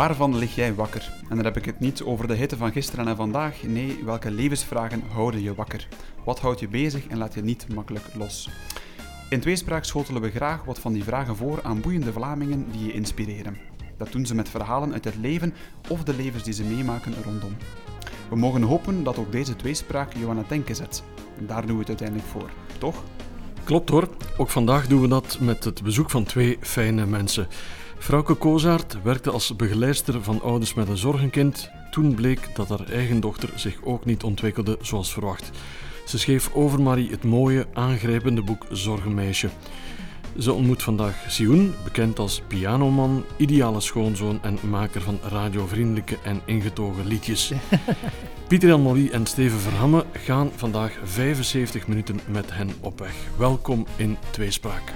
Waarvan lig jij wakker? En dan heb ik het niet over de hitte van gisteren en vandaag. Nee, welke levensvragen houden je wakker? Wat houdt je bezig en laat je niet makkelijk los? In Tweespraak schotelen we graag wat van die vragen voor aan boeiende Vlamingen die je inspireren. Dat doen ze met verhalen uit het leven of de levens die ze meemaken rondom. We mogen hopen dat ook deze tweespraak jou aan het denken zet. Daar doen we het uiteindelijk voor, toch? Klopt hoor. Ook vandaag doen we dat met het bezoek van twee fijne mensen. Frauke Kozaert werkte als begeleidster van ouders met een zorgenkind. Toen bleek dat haar eigen dochter zich ook niet ontwikkelde zoals verwacht. Ze schreef over Marie het mooie, aangrijpende boek Zorgenmeisje. Ze ontmoet vandaag Sioen, bekend als pianoman, ideale schoonzoon en maker van radiovriendelijke en ingetogen liedjes. Pieter Jan Molly en Steven Verhamme gaan vandaag 75 minuten met hen op weg. Welkom in Tweespraak.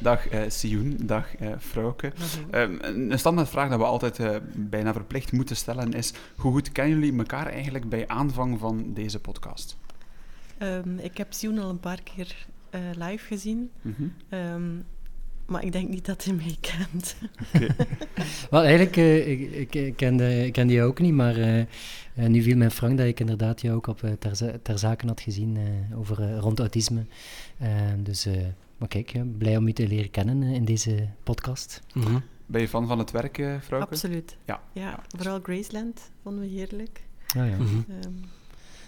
Dag uh, Sioen, dag uh, Frauke. Uh, een standaardvraag dat we altijd uh, bijna verplicht moeten stellen is: hoe goed kennen jullie elkaar eigenlijk bij aanvang van deze podcast? Um, ik heb Sioen al een paar keer live gezien. -hmm. um, maar ik denk niet dat hij mij kent. Okay. Wel, eigenlijk, ik, ik, kende, ik kende jou ook niet, maar nu viel mij Frank dat ik inderdaad jou ook op ter, ter zaken had gezien over rond autisme. dus maar kijk, blij om u te leren kennen in deze podcast. Mm -hmm. Ben je fan van het werk, uh, Frauke? Absoluut. Ja. ja. Vooral Graceland vonden we heerlijk. Ah, ja. Mm -hmm. um,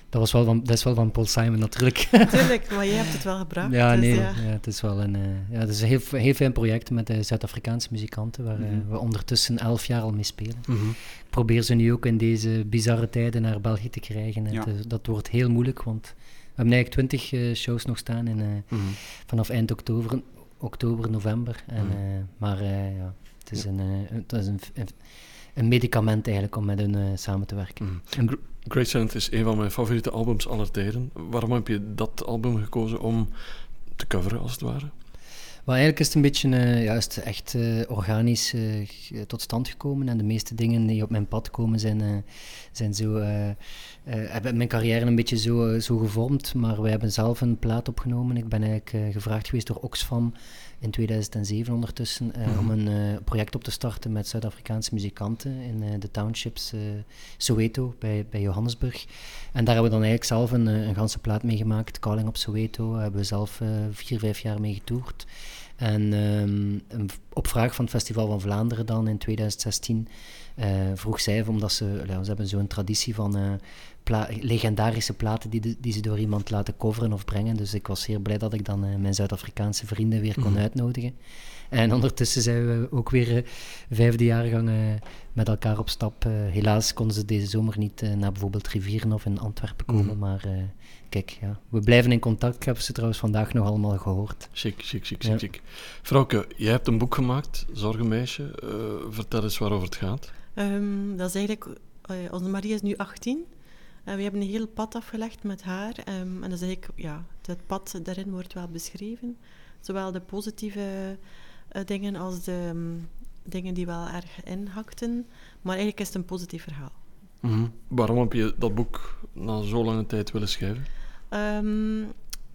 dat, was wel van, dat is wel van Paul Simon natuurlijk. Natuurlijk, maar jij hebt het wel gebracht. Ja, dus nee, ja. ja. het is wel een, uh, ja, het is een heel, heel fijn project met de Zuid-Afrikaanse muzikanten, waar mm -hmm. uh, we ondertussen elf jaar al mee spelen. Ik probeer ze nu ook in deze bizarre tijden naar België te krijgen. Ja. Het, dat wordt heel moeilijk, want hebben eigenlijk twintig uh, shows nog staan in, mm -hmm. vanaf eind oktober, oktober november. En, mm -hmm. maar ja, het is, ja. Een, het is een, een, een, medicament eigenlijk om met hen samen te werken. Mm -hmm. Graceland is een van mijn favoriete albums aller tijden. Waarom heb je dat album gekozen om te coveren, als het ware? Maar eigenlijk is het een beetje uh, ja, is het echt uh, organisch uh, tot stand gekomen. En de meeste dingen die op mijn pad komen zijn, zijn zo, hebben mijn carrière een beetje zo, zo gevormd. Maar we hebben zelf een plaat opgenomen. Ik ben eigenlijk gevraagd geweest door Oxfam in 2007 ondertussen mm -hmm. om een project op te starten met Zuid-Afrikaanse muzikanten in de townships Soweto bij, bij Johannesburg. En daar hebben we dan eigenlijk zelf een, een ganse plaat mee gemaakt. Calling op Soweto hebben we zelf vier, vijf jaar mee getoerd. En um, op vraag van het Festival van Vlaanderen dan in 2016 uh, vroeg zij, omdat ze, ja, ze hebben zo'n traditie van uh, pla legendarische platen die, de, die ze door iemand laten coveren of brengen. Dus ik was zeer blij dat ik dan uh, mijn Zuid-Afrikaanse vrienden weer kon mm. uitnodigen. En ondertussen zijn we ook weer vijfde jaargang met elkaar op stap. helaas konden ze deze zomer niet naar bijvoorbeeld Rivieren of in Antwerpen komen, mm. maar kijk, ja, we blijven in contact. Ik heb ze trouwens vandaag nog allemaal gehoord. Chic, chic, chic, ja. chic. Vrouwke, jij hebt een boek gemaakt, Zorgenmeisje. Uh, vertel eens waarover het gaat. Um, dat is eigenlijk... Uh, onze Marie is nu 18. En we hebben een heel pad afgelegd met haar. Um, en dat is eigenlijk... Ja, het pad daarin wordt wel beschreven. Zowel de positieve uh, dingen als de um, dingen die wel erg inhakten. Maar eigenlijk is het een positief verhaal. Mm -hmm. Waarom heb je dat boek na zo lange tijd willen schrijven? Um,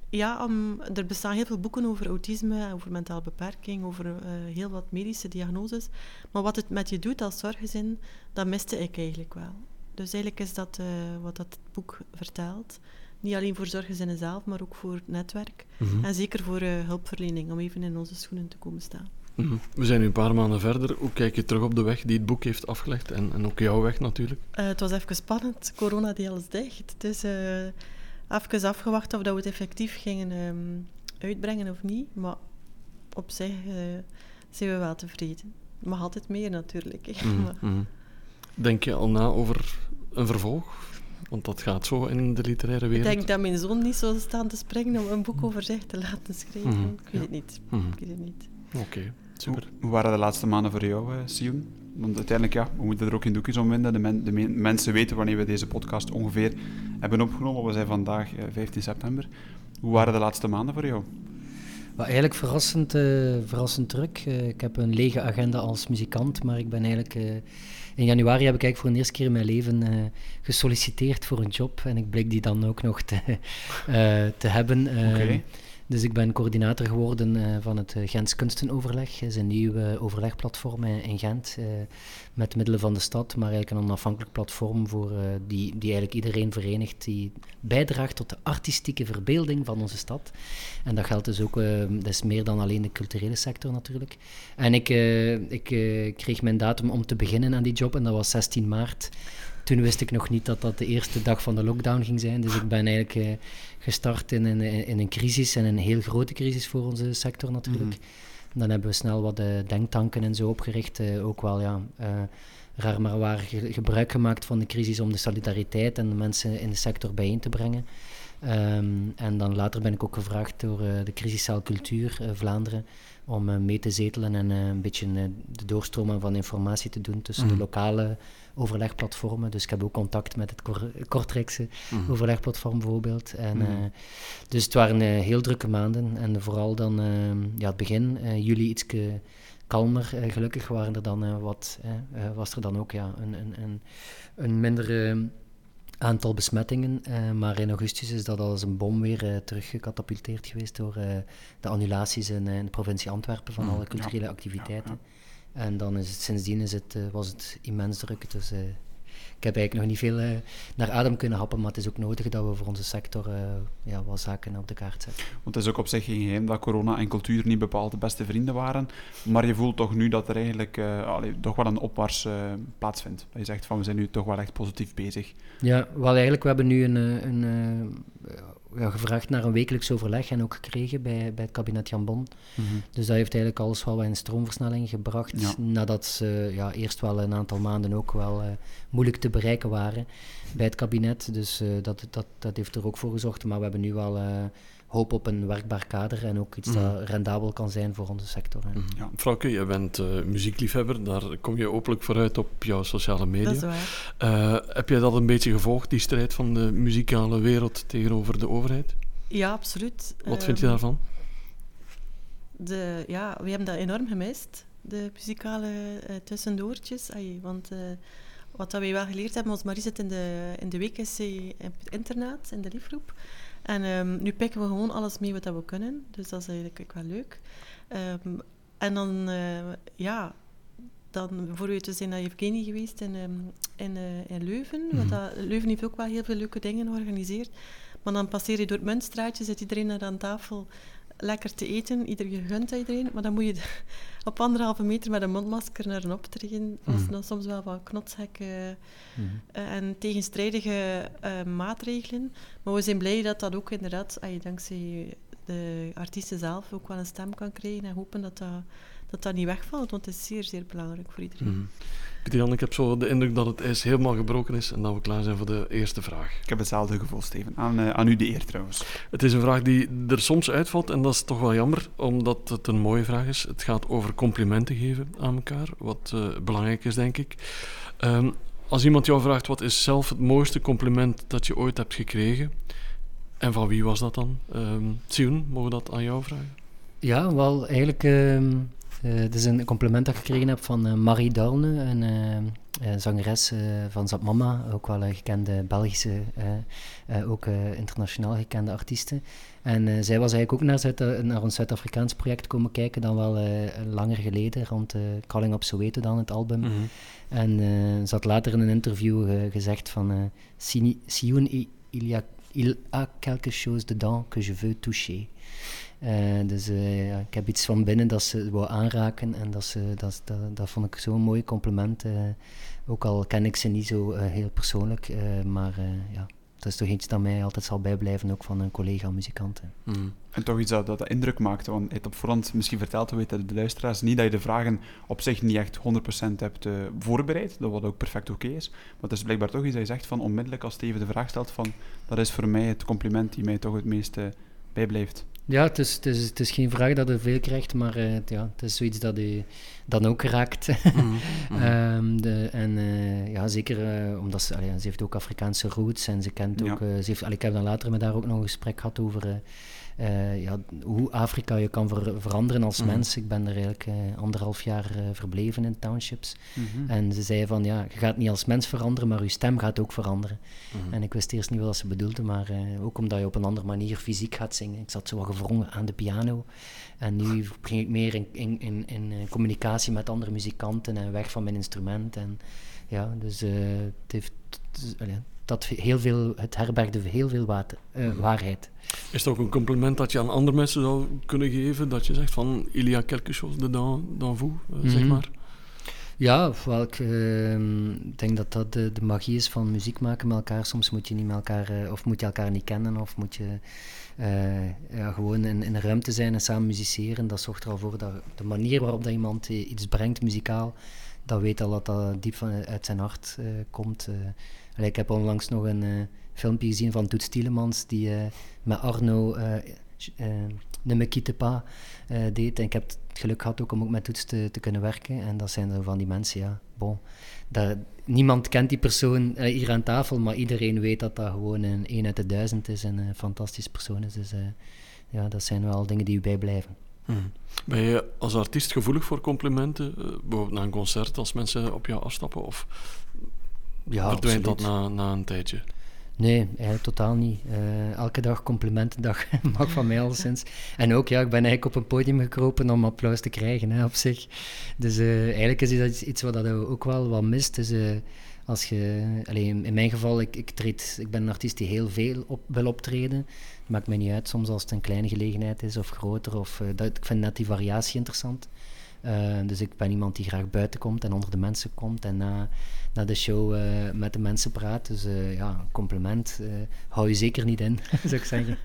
ja, er bestaan heel veel boeken over autisme, over mentale beperking, over uh, heel wat medische diagnoses. Maar wat het met je doet als zorggezin, dat miste ik eigenlijk wel. Dus eigenlijk is dat uh, wat dat boek vertelt. Niet alleen voor zorggezinnen zelf, maar ook voor het netwerk. Mm -hmm. En zeker voor uh, hulpverlening, om even in onze schoenen te komen staan. Mm -hmm. We zijn nu een paar maanden verder. Hoe kijk je terug op de weg die het boek heeft afgelegd? En, en ook jouw weg natuurlijk? het was even spannend. Corona deed alles dicht. Dus even afgewacht of dat we het effectief gingen um, uitbrengen of niet. Maar op zich uh, zijn we wel tevreden. Mag altijd meer natuurlijk. Mm, mm. Denk je al na over een vervolg? Want dat gaat zo in de literaire wereld. Ik denk dat mijn zoon niet zou staan te springen om een boek over zich te laten schrijven. Mm, ik weet ja. het niet. Ik weet het niet. Oké, okay, super. Hoe waren de laatste maanden voor jou, uh, Sion? Want uiteindelijk, ja, we moeten er ook in doekjes om winden. De, men, de men, mensen weten wanneer we deze podcast ongeveer hebben opgenomen. We zijn vandaag uh, 15 september. Hoe waren de laatste maanden voor jou? Well, eigenlijk verrassend, uh, verrassend druk. Uh, ik heb een lege agenda als muzikant, maar ik ben eigenlijk... Uh, in januari heb ik eigenlijk voor de eerste keer in mijn leven gesolliciteerd voor een job. En ik blik die dan ook nog te, te hebben. Okay. Dus ik ben coördinator geworden uh, van het Gens Kunstenoverleg. Dat is een nieuw overlegplatform in Gent, met middelen van de stad, maar eigenlijk een onafhankelijk platform voor, die, die eigenlijk iedereen verenigt, die bijdraagt tot de artistieke verbeelding van onze stad. En dat geldt dus ook, dat is meer dan alleen de culturele sector natuurlijk. En ik, ik kreeg mijn datum om te beginnen aan die job en dat was 16 maart. Toen wist ik nog niet dat dat de eerste dag van de lockdown ging zijn. Dus ik ben eigenlijk gestart in een, in een crisis en een heel grote crisis voor onze sector natuurlijk. Mhm. Dan hebben we snel wat uh, denktanken en zo opgericht. Uh, ook wel, ja, raar maar waar gebruik gemaakt van de crisis om de solidariteit en de mensen in de sector bijeen te brengen. Um, en dan later ben ik ook gevraagd door de crisiszaal Cultuur Vlaanderen om mee te zetelen en een beetje de doorstromen van informatie te doen tussen de mhm. lokale overlegplatformen. Dus ik heb ook contact met het Kortrijkse mm. overlegplatform bijvoorbeeld. En, mhm. eh, dus het waren uh, heel drukke maanden. En vooral dan ja, het begin, juli iets kalmer. gelukkig waren er dan wat, was er dan ook ja, een, een, een, een minder aantal besmettingen. maar in augustus is dat als een bom weer uh, teruggecatapulteerd geweest door de annulaties in, in, de provincie Antwerpen van mhm. alle culturele activiteiten. En dan is het, sindsdien is het, was het immens druk. Dus ik heb eigenlijk nog niet veel uh, naar adem kunnen happen, maar het is ook nodig dat we voor onze sector ja, wat zaken op de kaart zetten. Want het is ook op zich geen geheim dat corona en cultuur niet bepaald de beste vrienden waren. Maar je voelt toch nu dat er eigenlijk allee, toch wel een opwaarts plaatsvindt. Dat je zegt van we zijn nu toch wel echt positief bezig. Ja, wel eigenlijk, we hebben nu een, een ja, gevraagd naar een wekelijks overleg en ook gekregen bij, bij het kabinet Jan Bon. Mhm. Dus dat heeft eigenlijk alles wel in stroomversnelling gebracht. Nadat ze ja, eerst wel een aantal maanden ook wel uh, moeilijk te bereiken waren bij het kabinet. Dus uh, dat, dat, dat heeft er ook voor gezorgd. Maar we hebben nu wel uh, hoop op een werkbaar kader en ook iets dat mhm. rendabel kan zijn voor onze sector. Mm Ja, Frauke, jij bent uh, muziekliefhebber, daar kom je openlijk vooruit op jouw sociale media. Dat is waar. Uh, heb jij dat een beetje gevolgd, die strijd van de muzikale wereld tegenover de overheid? Ja, absoluut. Wat vind je ehm, daarvan? De, ja, we hebben dat enorm gemist, de muzikale uh, tussendoortjes. Ay, want wat wij wel geleerd hebben, ons Marie zit in de, in de WKC op het internaat, in de liefgroep. En um, nu pikken we gewoon alles mee wat we kunnen. Dus dat is eigenlijk wel leuk. Um, en dan, uh, ja, dan bijvoorbeeld, we zijn naar Evgenie geweest in, um, in, uh, in Leuven. Mm -hmm. dat, Leuven heeft ook wel heel veel leuke dingen georganiseerd. Maar dan passeer je door het Muntstraatje, zit iedereen daar aan tafel lekker te eten. Ieder gunt iedereen. Maar dan moet je op anderhalve meter met een mondmasker naar een optreden. Dat is mm. soms wel wat knotshekken mm. uh, en tegenstrijdige uh, maatregelen. Maar we zijn blij dat dat ook inderdaad, dankzij de artiesten zelf, ook wel een stem kan krijgen. En hopen dat dat, dat, dat niet wegvalt, want het is zeer, zeer belangrijk voor iedereen. Mm. Jan, ik heb zo de indruk dat het ijs helemaal gebroken is en dat we klaar zijn voor de eerste vraag. Ik heb hetzelfde gevoel, Steven. Aan, uh, aan u de eer trouwens. Het is een vraag die er soms uitvalt en dat is toch wel jammer, omdat het een mooie vraag is. Het gaat over complimenten geven aan elkaar, wat uh, belangrijk is, denk ik. Um, als iemand jou vraagt, wat is zelf het mooiste compliment dat je ooit hebt gekregen? En van wie was dat dan? Um, Sion, mogen we dat aan jou vragen? Ja, wel eigenlijk... Uh uh, het is een compliment dat ik gekregen heb van uh, Marie Darne, een, uh, zangeres van Zap Mama, ook wel een gekende Belgische, ook internationaal gekende artieste. En zij was eigenlijk ook naar, Zuid naar ons Zuid-Afrikaans project komen kijken, dan wel langer geleden, rond Calling Up Soweto dan, het album. Mm -hmm. En ze had later in een interview gezegd van Sioun, il y a, il a quelque chose dedans que je veux toucher. Uh, dus uh, ja, ik heb iets van binnen dat ze wou aanraken en dat, ze, dat, dat, dat vond ik zo'n mooi compliment. Uh, ook al ken ik ze niet zo heel persoonlijk, maar ja, dat is toch iets dat mij altijd zal bijblijven, ook van een collega-muzikant. Mm. En toch iets dat, dat indruk maakte, want je hebt op voorhand misschien verteld, hoe weten de luisteraars, niet dat je de vragen op zich niet echt 100% hebt voorbereid, dat wat ook perfect oké is, maar het is blijkbaar toch iets dat je zegt van onmiddellijk als Steven de vraag stelt van, dat is voor mij het compliment die mij toch het meeste bijblijft. Ja, het is, het, is, het is geen vraag dat je veel krijgt, maar uh, ja, het is zoiets dat je dan ook raakt. Mm um, de, en uh, ja, zeker uh, omdat ze, allee, ze heeft ook Afrikaanse roots en ze kent ook... Ja. ze heeft, allee, ik heb dan later met haar ook nog een gesprek gehad over eh, ja, hoe Afrika je kan ver- veranderen als Mhm. mens. Ik ben er eigenlijk eh, anderhalf jaar eh, verbleven in townships. Mhm. En ze zei van, ja, je gaat niet als mens veranderen, maar je stem gaat ook veranderen. Mhm. En ik wist eerst niet wat ze bedoelde, maar ook omdat je op een andere manier fysiek gaat zingen. Ik zat zo wat gewrongen aan de piano. En nu ging ik meer in, in, in, in communicatie met andere muzikanten en weg van mijn instrument. En ja, dus eh, het heeft... dus, dat heel veel, het herbergde heel veel water, waarheid. Is het ook een compliment dat je aan andere mensen zou kunnen geven? Dat je zegt van, il y a quelque chose dedans, dans vous, zeg Mhm. maar. Ja, wel, ik ehm, denk dat dat de, de magie is van muziek maken met elkaar. Soms moet je niet met elkaar, eh, of moet je elkaar niet kennen, of moet je eh, ja, gewoon in, in een ruimte zijn en samen musiceren. Dat zorgt er al voor dat de manier waarop dat iemand eh, iets brengt muzikaal, dat weet al dat dat diep van, uit zijn hart komt. ik heb onlangs nog een filmpje gezien van Toets Tielemans, die eh, met Arno eh eh, eh, deed. En ik heb het geluk gehad ook om ook met Toets te, te kunnen werken. En dat zijn zo van die mensen, ja, bon. Dat, niemand kent die persoon hier aan tafel, maar iedereen weet dat dat gewoon een 1 uit de duizend is en een fantastische persoon is. Dus ja, dat zijn wel dingen die u bijblijven. Mhm. Ben je als artiest gevoelig voor complimenten? bijvoorbeeld na een concert, als mensen op jou afstappen? Of Ja, verdwijnt dat na, na een tijdje? Nee, eigenlijk totaal niet. Eh, elke dag complimentendag mag van mij al sinds. En ook, ja, ik ben eigenlijk op een podium gekropen om applaus te krijgen, hè, op zich. Dus eh, eigenlijk is dat iets wat dat ook wel wat mist. Dus eh, als je... Allee, in mijn geval, ik, ik, treed, ik ben een artiest die heel veel op, wil optreden. Het maakt mij niet uit soms als het een kleine gelegenheid is of groter. Of, dat, ik vind net die variatie interessant. Dus ik ben iemand die graag buiten komt en onder de mensen komt en na, de show eh, met de mensen praat. Dus eh, ja, een compliment eh, hou je zeker niet in, zou ik zeggen.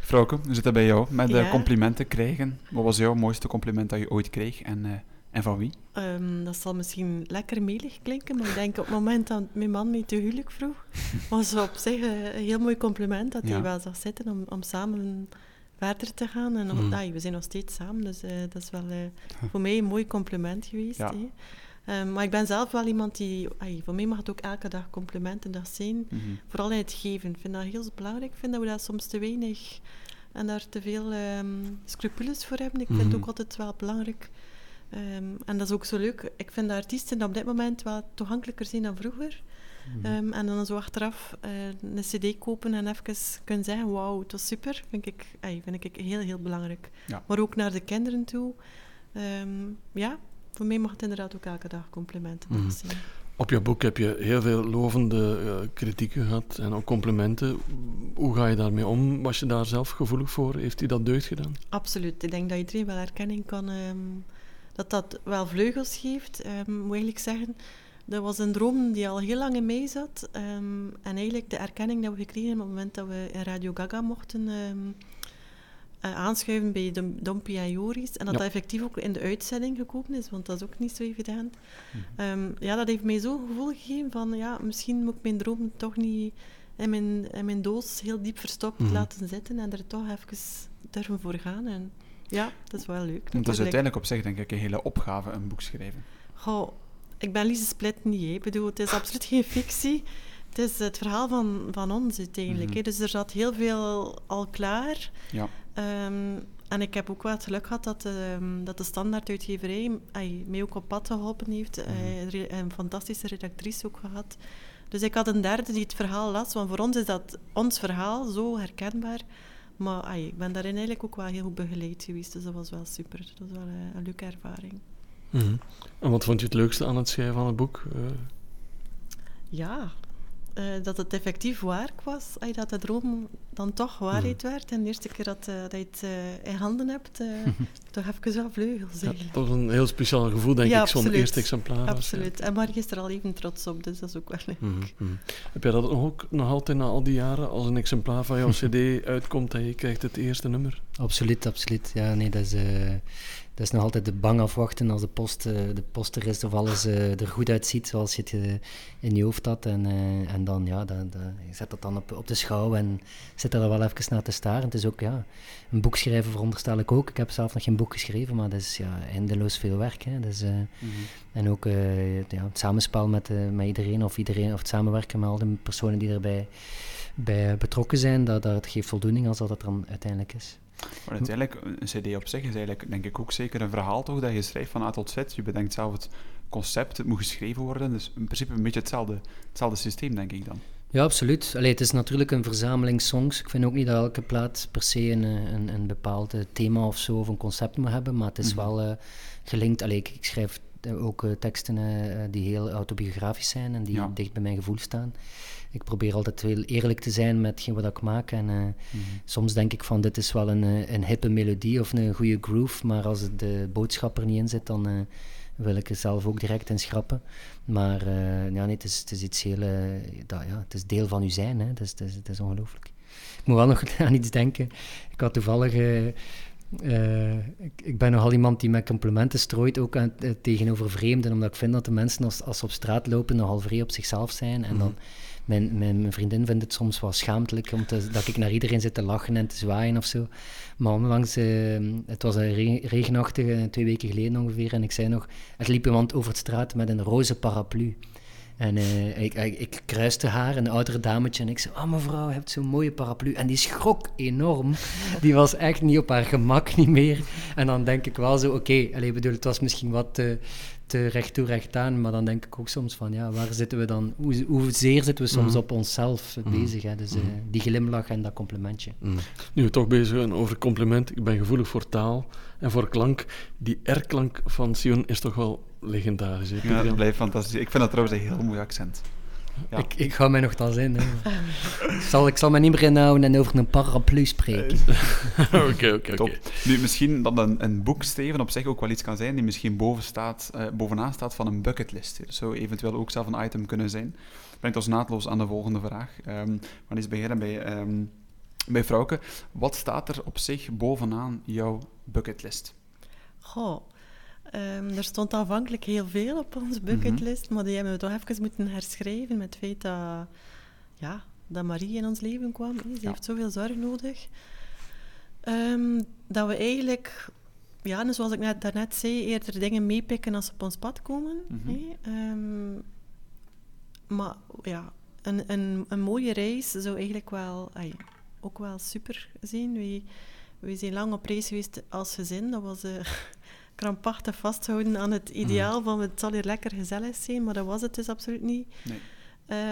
Frauke, hoe zit dat bij jou met eh, Ja. complimenten krijgen? Wat was jouw mooiste compliment dat je ooit kreeg en, eh, en van wie? Ehm, dat zal misschien lekker melig klinken, maar ik denk op het moment dat mijn man mij te huwelijk vroeg, was het op zich een heel mooi compliment dat Ja. hij wel zag zitten om, om samen verder te gaan. En Mm. ah, we zijn nog steeds samen, dus eh, dat is wel eh, voor mij een mooi compliment geweest. Ja. Ehm, maar ik ben zelf wel iemand die... ai, voor mij mag het ook elke dag complimentendag zijn. Mhm. Vooral in het geven. Ik vind dat heel belangrijk. Ik vind dat we daar soms te weinig en daar te veel ehm, scrupules voor hebben. Ik vind het Mhm. ook altijd wel belangrijk. Ehm, en dat is ook zo leuk. Ik vind dat artiesten op dit moment wel toegankelijker zijn dan vroeger. Mhm. En dan zo achteraf eh, een cd kopen en even kunnen zeggen, wauw, het was super, vind ik, vind ik heel, heel belangrijk. Ja. Maar ook naar de kinderen toe. Ja, voor mij mag het inderdaad ook elke dag complimenten zijn. Op je boek heb je heel veel lovende eh, kritieken gehad en ook complimenten. Hoe ga je daarmee om? Was je daar zelf gevoelig voor? Heeft hij dat deugd gedaan? Absoluut. Ik denk dat iedereen wel erkenning kan... ehm, dat dat wel vleugels geeft, ehm, moet ik eigenlijk zeggen. Dat was een droom die al heel lang in mij zat. ehm, en eigenlijk de erkenning dat we gekregen hebben op het moment dat we in Radio Gaga mochten aanschuiven bij Dompie en Joris. En dat Ja. dat effectief ook in de uitzending gekomen is, want dat is ook niet zo evident. Ehm, ja, dat heeft mij zo'n gevoel gegeven van, ja, misschien moet ik mijn droom toch niet in mijn, in mijn doos heel diep verstopt Mhm. laten zitten en er toch even durven voor gaan. En ja, dat is wel leuk. Het is natuurlijk. uiteindelijk op zich denk ik een hele opgave, een boek schrijven. Goh, ik ben Lise Split niet. hè. Ik bedoel, het is absoluut geen fictie. Het is het verhaal van, van ons uiteindelijk. Mhm. hè. Dus er zat heel veel al klaar. Ja. Ehm, en ik heb ook wel het geluk gehad dat, ehm, dat de standaarduitgeverij mij ook op pad geholpen heeft. Re- een fantastische redactrice ook gehad. Dus ik had een derde die het verhaal las. Want voor ons is dat ons verhaal zo herkenbaar. Maar ai, ik ben daarin eigenlijk ook wel heel goed begeleid geweest. Dus dat was wel super. Dat was wel eh, een leuke ervaring. Mhm. En wat vond je het leukste aan het schrijven van het boek? Eh, Ja, eh, dat het effectief waar was. ay, dat de droom dan toch waarheid werd. En de eerste keer dat, eh, dat je het eh, in handen hebt, eh, toch even wel vleugels ja, was een heel speciaal gevoel, denk Ja, ik, zo'n eerste exemplaar. Absoluut. En Margie is er al even trots op, dus dat is ook wel leuk. Mhm, mhm. Heb jij dat ook nog altijd na al die jaren, als een exemplaar van jouw cd uitkomt en je krijgt het eerste nummer? Absoluut, absoluut. Ja, nee, dat is, eh, dat is nog altijd de bang afwachten als de, post, eh, de poster is of alles eh, er goed uitziet zoals je het eh, in je hoofd had. En, en dan, ja, dan, dan- je zet dat dan op, op de schouw en zit er wel even naar te staren. Het is ook, ja, een boek schrijven veronderstel ik ook. Ik heb zelf nog geen boek geschreven, maar dat is ja, eindeloos veel werk. Hè. Dus, eh, en ook eh, ja, het samenspel met, met iedereen of, iedereen, of het samenwerken met al de personen die erbij bij betrokken zijn, dat, dat geeft voldoening als dat het dan uiteindelijk is. Maar uiteindelijk, een cd op zich is eigenlijk, denk ik, ook zeker een verhaal toch, dat je schrijft van A tot Z. Je bedenkt zelf het concept, het moet geschreven worden, dus in principe een beetje hetzelfde, hetzelfde systeem, denk ik dan. Ja, absoluut. Allee, het is natuurlijk een verzameling songs. Ik vind ook niet dat elke plaat per se een, een, een bepaald thema of zo of een concept moet hebben, maar het is wel uh, gelinkt. Allee, ik, ik schrijf ook uh, teksten uh, die heel autobiografisch zijn en die ja. dicht bij mijn gevoel staan. Ik probeer altijd heel eerlijk te zijn met wat ik maak. En mm -hmm. soms denk ik van dit is wel een, een hippe melodie of een goede groove, maar als de boodschap er niet in zit, dan wil ik er zelf ook direct in schrappen. Maar uh, ja, nee, het, is, het is iets heel... Dat, ja, het is deel van uw zijn, hè. Het, is, het, is, het is ongelooflijk. Ik moet wel nog aan iets denken. Ik had toevallig... Uh, ik, ik, ben nogal iemand die met complimenten strooit, ook aan, tegenover vreemden, omdat ik vind dat de mensen als, als ze op straat lopen nogal vrij op zichzelf zijn. En dan... Mm -hmm mijn, mijn, vriendin vindt het soms wel schaamtelijk om te, dat ik naar iedereen zit te lachen en te zwaaien of zo. Maar onlangs, uh, het was een regenachtige, twee weken geleden ongeveer, en ik zei nog, er liep iemand over de straat met een roze paraplu. En uh, ik, ik, ik, kruiste haar, een oudere dametje, en ik zei, oh mevrouw, je hebt zo'n mooie paraplu. En die schrok enorm. Die was echt niet op haar gemak niet meer. En dan denk ik wel zo, oké, okay, bedoel, het was misschien wat te recht toe, recht aan, maar dan denk ik ook soms van, ja, waar zitten we dan, hoe, hoezeer zitten we soms mm. op onszelf mm. bezig, hè? Dus uh, die glimlach en dat complimentje. Mm. Nu we toch bezig zijn over compliment, ik ben gevoelig voor taal en voor klank. Die R-klank van Sion is toch wel legendarisch, hè? Ja, dat blijft fantastisch. Ik vind dat trouwens een heel mooi accent. Ja. Ik, ik ga mij nog dan in. ik, zal, ik zal me niet meer inhouden en over een paraplu spreken. Oké, oké, oké. Nu, misschien dat een, een boek, Steven, op zich ook wel iets kan zijn die misschien boven staat, uh, bovenaan staat van een bucketlist. Dat zou eventueel ook zelf een item kunnen zijn. Brengt ons naadloos aan de volgende vraag. Um, maar eens beginnen bij, um, bij Frauke. Wat staat er op zich bovenaan jouw bucketlist? Goh, Um, er stond aanvankelijk heel veel op onze bucketlist, mm -hmm. maar die hebben we toch even moeten herschrijven met het feit dat, ja, dat Marie in ons leven kwam. Ze ja. heeft zoveel zorg nodig. Um, dat we eigenlijk, ja, zoals ik net, daarnet zei, eerder dingen meepikken als ze op ons pad komen. Mm -hmm. um, maar ja, een, een, een, mooie reis zou eigenlijk wel, ay, ook wel super zijn. We, we zijn lang op reis geweest als gezin. Dat was... Uh, krampachtig vasthouden aan het ideaal mm. van het zal hier lekker gezellig zijn, maar dat was het dus absoluut niet. Nee.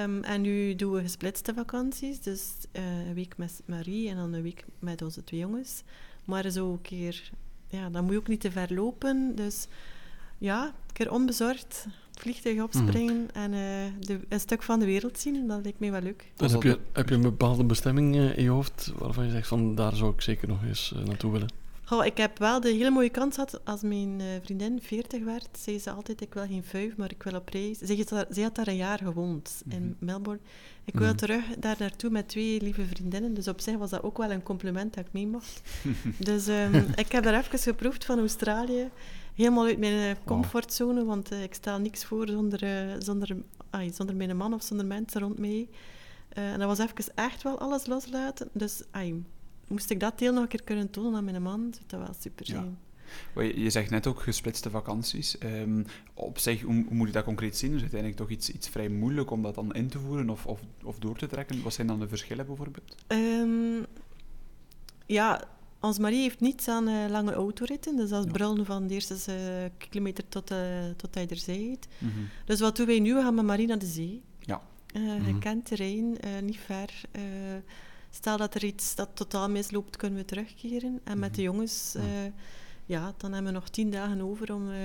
Um, en nu doen we gesplitste vakanties, dus uh, een week met Marie en dan een week met onze twee jongens. Maar zo een keer, ja, dan moet je ook niet te ver lopen. Dus ja, een keer onbezorgd vliegtuig opspringen mm. en uh, de, een stuk van de wereld zien, dat lijkt mij wel leuk. Dus heb je, heb je een bepaalde bestemming uh, in je hoofd waarvan je zegt van daar zou ik zeker nog eens uh, naartoe willen? Goh, ik heb wel de hele mooie kans gehad als mijn uh, vriendin 40 werd. Zei ze altijd, ik wil geen vijf, maar ik wil op reis. Ze, had, ze had daar een jaar gewoond, in mm -hmm. Melbourne. Ik wil mm -hmm. terug daar naartoe met twee lieve vriendinnen. Dus op zich was dat ook wel een compliment dat ik mee mocht. dus um, ik heb daar even geproefd van Australië. Helemaal uit mijn comfortzone, want uh, ik stel niks voor zonder, uh, zonder, ay, zonder mijn man of zonder mensen rond mij. en dat was even echt wel alles loslaten. Dus ay, moest ik dat deel nog een keer kunnen tonen aan mijn man, zou dat wel super zijn. Ja. Je zegt net ook gesplitste vakanties. Um, op zich, hoe, hoe, moet je dat concreet zien? Is het uiteindelijk toch iets, iets vrij moeilijk om dat dan in te voeren of, of, of door te trekken? Wat zijn dan de verschillen bijvoorbeeld? Um, ja, ons Marie heeft niets aan uh, lange autoritten. Dus dat is ja. brullen van de eerste uh, kilometer tot, uh, tot hij er zijt. Mm -hmm. Dus wat doen wij nu? We gaan met Marie naar de zee. Ja. Mm -hmm. Gekend terrein, niet ver. Stel dat er iets dat totaal misloopt, kunnen we terugkeren. En met de jongens, uh, ja, dan hebben we nog tien dagen over om... Uh,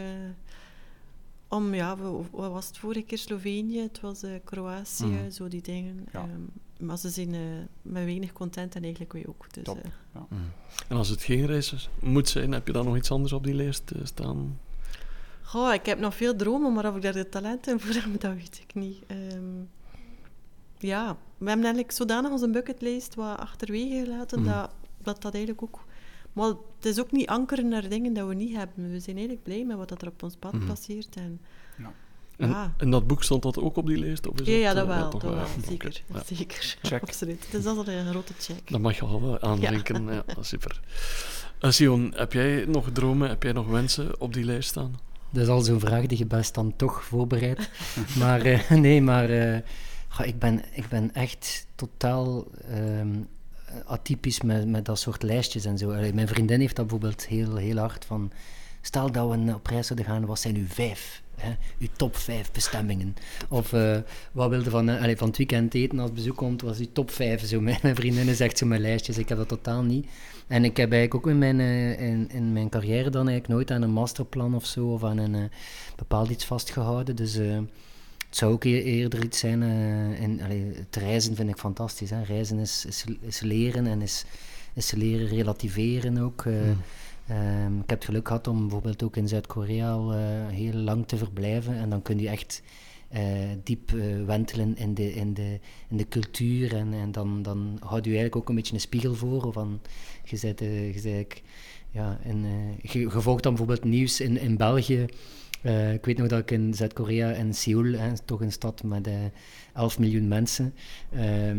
om, ja, wat was het vorige keer? Slovenië, het was uh, Kroatië, mm. zo die dingen. Ja. Um, maar ze zijn met weinig content en eigenlijk wij ook. Dus, Top. Ja. Mm. En als het geen race moet zijn, heb je dan nog iets anders op die lijst staan? Goh, ik heb nog veel dromen, maar of ik daar de talenten voor heb, dat weet ik niet. Um, ja, we hebben eigenlijk zodanig onze bucketlist wat achterwege gelaten, mm. dat, dat dat eigenlijk ook... Maar het is ook niet ankeren naar dingen dat we niet hebben. We zijn eigenlijk blij met wat er op ons pad mm. passeert. En, ja. En, ja. en, dat boek stond dat ook op die lijst? Of is ja, ja, dat uh, wel. Dat wel. Zeker. Zeker. Check. Absoluut. Het is altijd een grote check. Dat mag je al aandenken. ja. ja, super. Uh, Sion, heb jij nog dromen, heb jij nog wensen op die lijst staan? Dat is al zo'n vraag die je best dan toch voorbereidt. maar uh, nee, maar Ik, ben, ik ben echt totaal ehm, atypisch met, met dat soort lijstjes en zo. Mijn vriendin heeft dat bijvoorbeeld heel, heel hard van... Stel dat we op reis zouden gaan, wat zijn uw vijf? Hè? Uw top vijf bestemmingen. Of uh, wat wilde van, allez, van het weekend eten als bezoek komt, was uw top vijf. Zo, mijn, mijn vriendinnen zegt zo mijn lijstjes. Ik heb dat totaal niet. En ik heb eigenlijk ook in mijn, uh, in, in, mijn carrière dan eigenlijk nooit aan een masterplan of zo, of aan een bepaald iets vastgehouden. Dus het zou ook eerder iets zijn. in, allez, het reizen vind ik fantastisch. Hè? Reizen is, is, is leren en is, is leren relativeren ook. Mm. Um, ik heb het geluk gehad om bijvoorbeeld ook in Zuid-Korea al uh, heel lang te verblijven. En dan kun je echt diep wentelen in de, in de, in de cultuur. En, en dan, dan houd je eigenlijk ook een beetje een spiegel voor. Van, je ja, en, je, je volgt dan bijvoorbeeld nieuws in, in België. Uh, ik weet nog dat ik in Zuid-Korea, in Seoul, hè, toch een stad met uh, 11 miljoen mensen,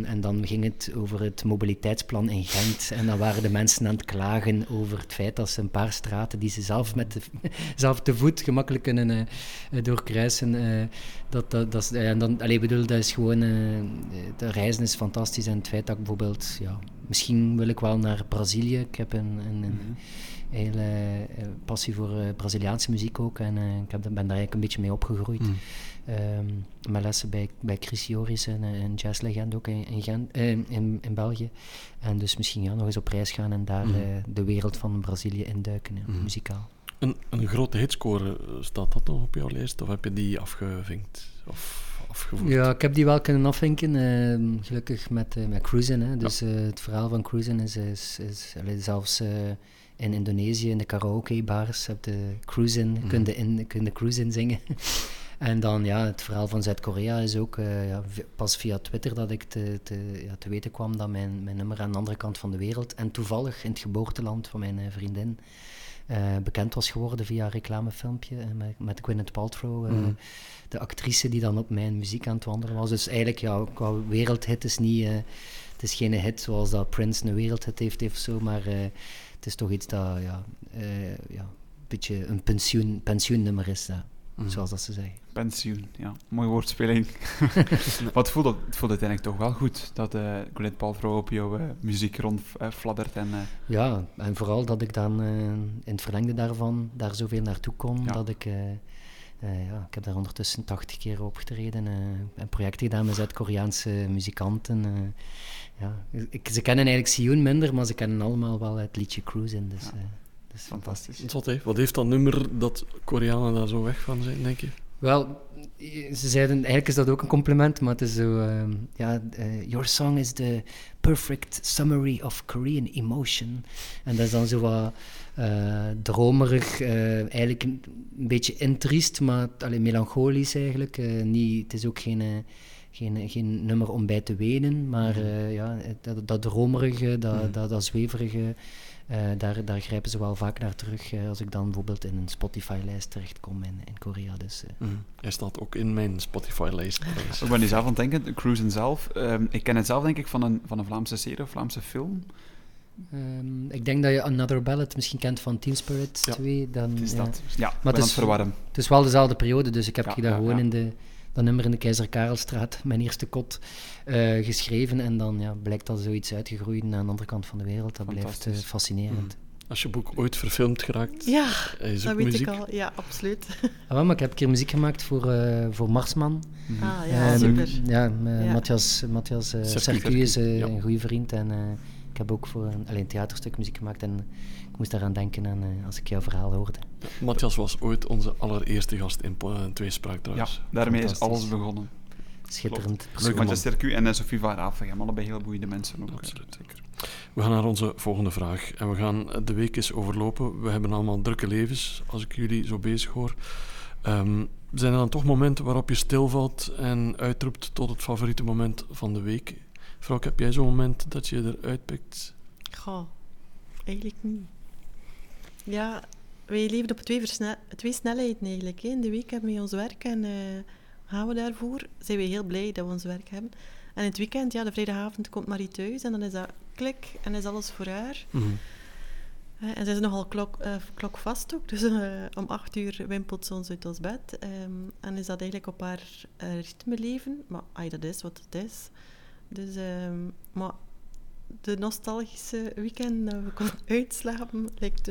en dan ging het over het mobiliteitsplan in Gent. En dan waren de mensen aan het klagen over het feit dat ze een paar straten die ze zelf, met zelf te voet gemakkelijk kunnen doorkruisen. dat, dat, dat, en dan, allez, bedoel, dat is gewoon, de reizen is fantastisch. En het feit dat ik bijvoorbeeld, ja, misschien wil ik wel naar Brazilië. Ik heb een, een, hele uh, passie voor uh, Braziliaanse muziek ook. En uh, ik heb, ben daar eigenlijk een beetje mee opgegroeid. Mm. Um, mijn lessen bij, bij Chris Joris, een, een jazzlegende ook in, in, in, in, België. En dus misschien ja, nog eens op reis gaan en daar mm. de wereld van Brazilië induiken, mm. muzikaal. Een, een grote hitscore, staat dat nog op jouw lijst? Of heb je die afgevinkt? Of afgevoerd? Ja, ik heb die wel kunnen afvinken. Uh, gelukkig met, uh, met Cruisen. Hè. Dus ja. uh, het verhaal van Cruisen is, is, is, is zelfs in Indonesië, in de karaokebars, heb de cruise in, mm. kun, de in, kun cruise in zingen. en dan ja, het verhaal van Zuid-Korea is ook uh, ja, pas via Twitter dat ik te, te, ja, te weten kwam dat mijn, mijn nummer aan de andere kant van de wereld en toevallig in het geboorteland van mijn uh, vriendin uh, bekend was geworden via een reclamefilmpje met, met Gwyneth Paltrow, mm. de actrice die dan op mijn muziek aan het wandelen was. Dus eigenlijk, ja, qua wereldhit is niet, het is geen hit zoals dat Prince een wereldhit heeft, heeft zo, maar het is toch iets dat ja, uh, ja, een beetje een pensioen, pensioennummer is, mm. zoals dat ze zeggen. Pensioen, ja. Mooie woordspeling. het voelt, het voelt uiteindelijk toch wel goed dat uh, Gwyneth Paltrow op jouw uh, muziek rondfladdert. Uh, en, Ja, en vooral dat ik dan in het verlengde daarvan daar zoveel naartoe kom, ja. dat ik... ja, ik heb daar ondertussen 80 keer opgetreden. Uh, een project gedaan met Zuid-Koreaanse muzikanten ja, ik, ze kennen eigenlijk Sion minder, maar ze kennen allemaal wel het liedje Cruising. Dus, ja. uh, dus fantastisch. Zot, hè? Wat heeft dat nummer dat Koreanen daar zo weg van zijn, denk je? Wel, ze zeiden, eigenlijk is dat ook een compliment, maar het is zo, uh, ja, uh, your song is the perfect summary of Korean emotion. En dat is dan zo wat uh, dromerig, eigenlijk een, beetje intriest, maar alleen melancholisch eigenlijk. niet, het is ook geen geen, geen nummer om bij te wenen, maar uh, ja, dat, dat dromerige, dat, mm. dat, dat zweverige, uh, daar, daar grijpen ze wel vaak naar terug uh, als ik dan bijvoorbeeld in een Spotify-lijst terechtkom in, in Korea. Dus, mm. Hij staat ook in mijn Spotify-lijst. ik ben nu zelf aan het denken, Cruisen zelf. Um, ik ken het zelf denk ik van een, van een Vlaamse serie of Vlaamse film. Um, ik denk dat je Another Ballad misschien kent van Teen Spirit ja, 2. Dan, is dat. Ja, maar het is, verwarren. Het is wel dezelfde periode, dus ik heb ja, je daar gewoon in de dat nummer in de Keizer Karelstraat, mijn eerste kot, uh, geschreven. En dan ja, blijkt dat zoiets uitgegroeid aan de andere kant van de wereld. Dat blijft uh, fascinerend. Mm. Als je boek ooit verfilmd geraakt, ja, is dat weet muziek. ik al. Ja, absoluut. Ah, maar ik heb een keer muziek gemaakt voor, uh, voor Marsman. Mm. Ah, ja, um, super. Ja, ja. Matthias, Matthias uh, is uh, ja. een goede vriend. En ik heb ook voor een, alleen theaterstuk muziek gemaakt. En moest daaraan denken aan, uh, als ik jouw verhaal hoorde. Matthias was ooit onze allereerste gast in uh, Tweespraak trouwens. Ja, daarmee is alles begonnen. Schitterend. Leuk Matthias Sterku en uh, Sophie van Raafegem, allebei heel boeiende mensen ook. Absoluut, zeker. We gaan naar onze volgende vraag. En we gaan de week eens overlopen. We hebben allemaal drukke levens, als ik jullie zo bezig hoor. Um, zijn er dan toch momenten waarop je stilvalt en uitroept tot het favoriete moment van de week? Vrouw, heb jij zo'n moment dat je eruit pikt? Goh, eigenlijk niet. Ja, wij leven op twee, twee snelheden eigenlijk. Hè. In de week hebben we ons werk en uh, gaan we daarvoor. Zijn we heel blij dat we ons werk hebben. En in het weekend, ja, de vrijdagavond komt Marie thuis en dan is dat klik en is alles voor haar. Mhm. Eh, en zij is nogal klok, uh, klokvast ook, dus om acht uur wimpelt ze ons uit ons bed. Um, en is dat eigenlijk op haar ritme leven. Maar ay, dat is wat het is. Dus, um, maar de nostalgische weekend dat we konden uitslapen, lijkt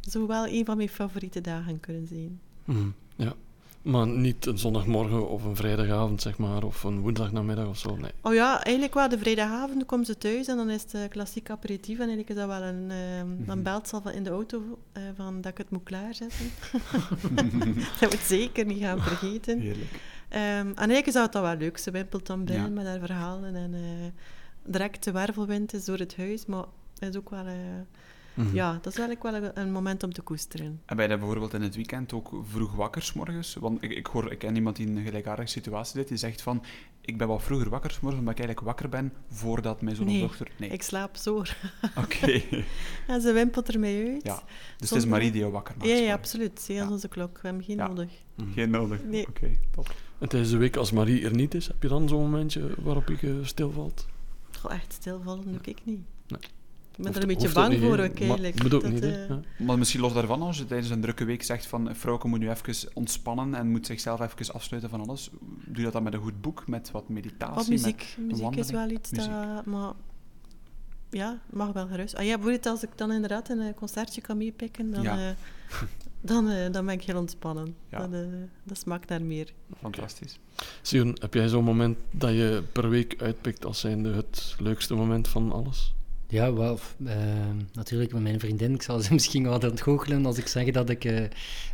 zo wel een van mijn favoriete dagen kunnen zijn. Mm, ja. Maar niet een zondagmorgen of een vrijdagavond, zeg maar, of een woensdagnamiddag of zo, nee. Oh ja, eigenlijk wel. De vrijdagavond komen ze thuis en dan is het uh, klassiek aperitief. En eigenlijk is dat wel een... Uh, Dan belt ze al van in de auto uh, van dat ik het moet klaarzetten. dat moet zeker niet gaan vergeten. Heerlijk. Um, en eigenlijk is dat wel leuk. Ze wimpelt dan binnen ja. met haar verhalen en direct de wervelwind is door het huis. Maar het is ook wel... Mhm. Ja, dat is eigenlijk wel een moment om te koesteren. En ben je bijvoorbeeld in het weekend ook vroeg wakker morgens? Want ik, ik, hoor, ik ken iemand die in een gelijkaardige situatie zit, die zegt van, ik ben wat vroeger wakker morgens, omdat ik eigenlijk wakker ben voordat mijn zoon nee, dochter... Nee, ik slaap zo. Oké. en ze wimpelt ermee uit. Ja, dus het is Marie die jou wakker maakt. Ja, ja absoluut. Ze ja. onze klok. We hebben geen ja. nodig. Mhm. Geen nodig? Nee. Oké, top. En tijdens de week, als Marie er niet is, heb je dan zo'n momentje waarop je stilvalt? Echt stilvallen doe ik niet. Nee. Ik ben er een beetje bang voor ook eigenlijk. Maar, dat, niet, uh... ja. maar misschien los daarvan, als je tijdens een drukke week zegt van vrouwke moet nu even ontspannen en moet zichzelf even afsluiten van alles, doe je dat dan met een goed boek, met wat meditatie? Of muziek. muziek is wel iets muziek. dat... Maar ja, mag wel gerust. Ah ja, bijvoorbeeld als ik dan inderdaad een concertje kan meepikken, dan, ja. uh, dan, uh, dan ben ik heel ontspannen. Ja. Dat, dat smaakt naar meer. Fantastisch. Sion, heb jij zo'n moment dat je per week uitpikt als zijnde het leukste moment van alles? Ja, wel, uh, natuurlijk met mijn vriendin. Ik zal ze misschien wel aan het goochelen als ik zeg dat ik uh,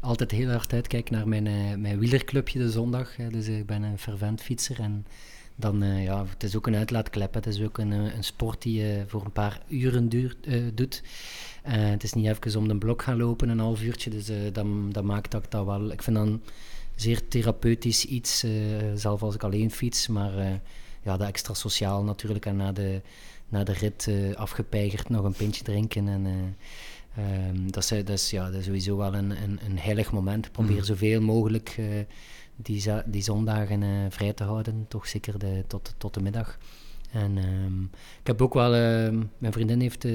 altijd heel hard uitkijk naar mijn, uh, mijn wielerclubje de zondag. dus ik ben een fervent fietser en dan, ja, het is ook een uitlaatklep. Het is ook een, een sport die je voor een paar uren duurt, doet. het is niet even om de blok gaan lopen, een half uurtje. Dus dat, dat maakt dat ik dat wel... Ik vind dan zeer therapeutisch iets, zelf als ik alleen fiets. Maar ja, dat extra sociaal natuurlijk en na de na de rit afgepeigerd nog een pintje drinken. En, um, dat, is, dat, is, ja, dat is sowieso wel een, een, een heilig moment. Ik probeer mm. zoveel mogelijk uh, die, die zondagen vrij te houden, toch zeker de, tot, tot de middag. En um, ik heb ook wel, ehm, mijn vriendin heeft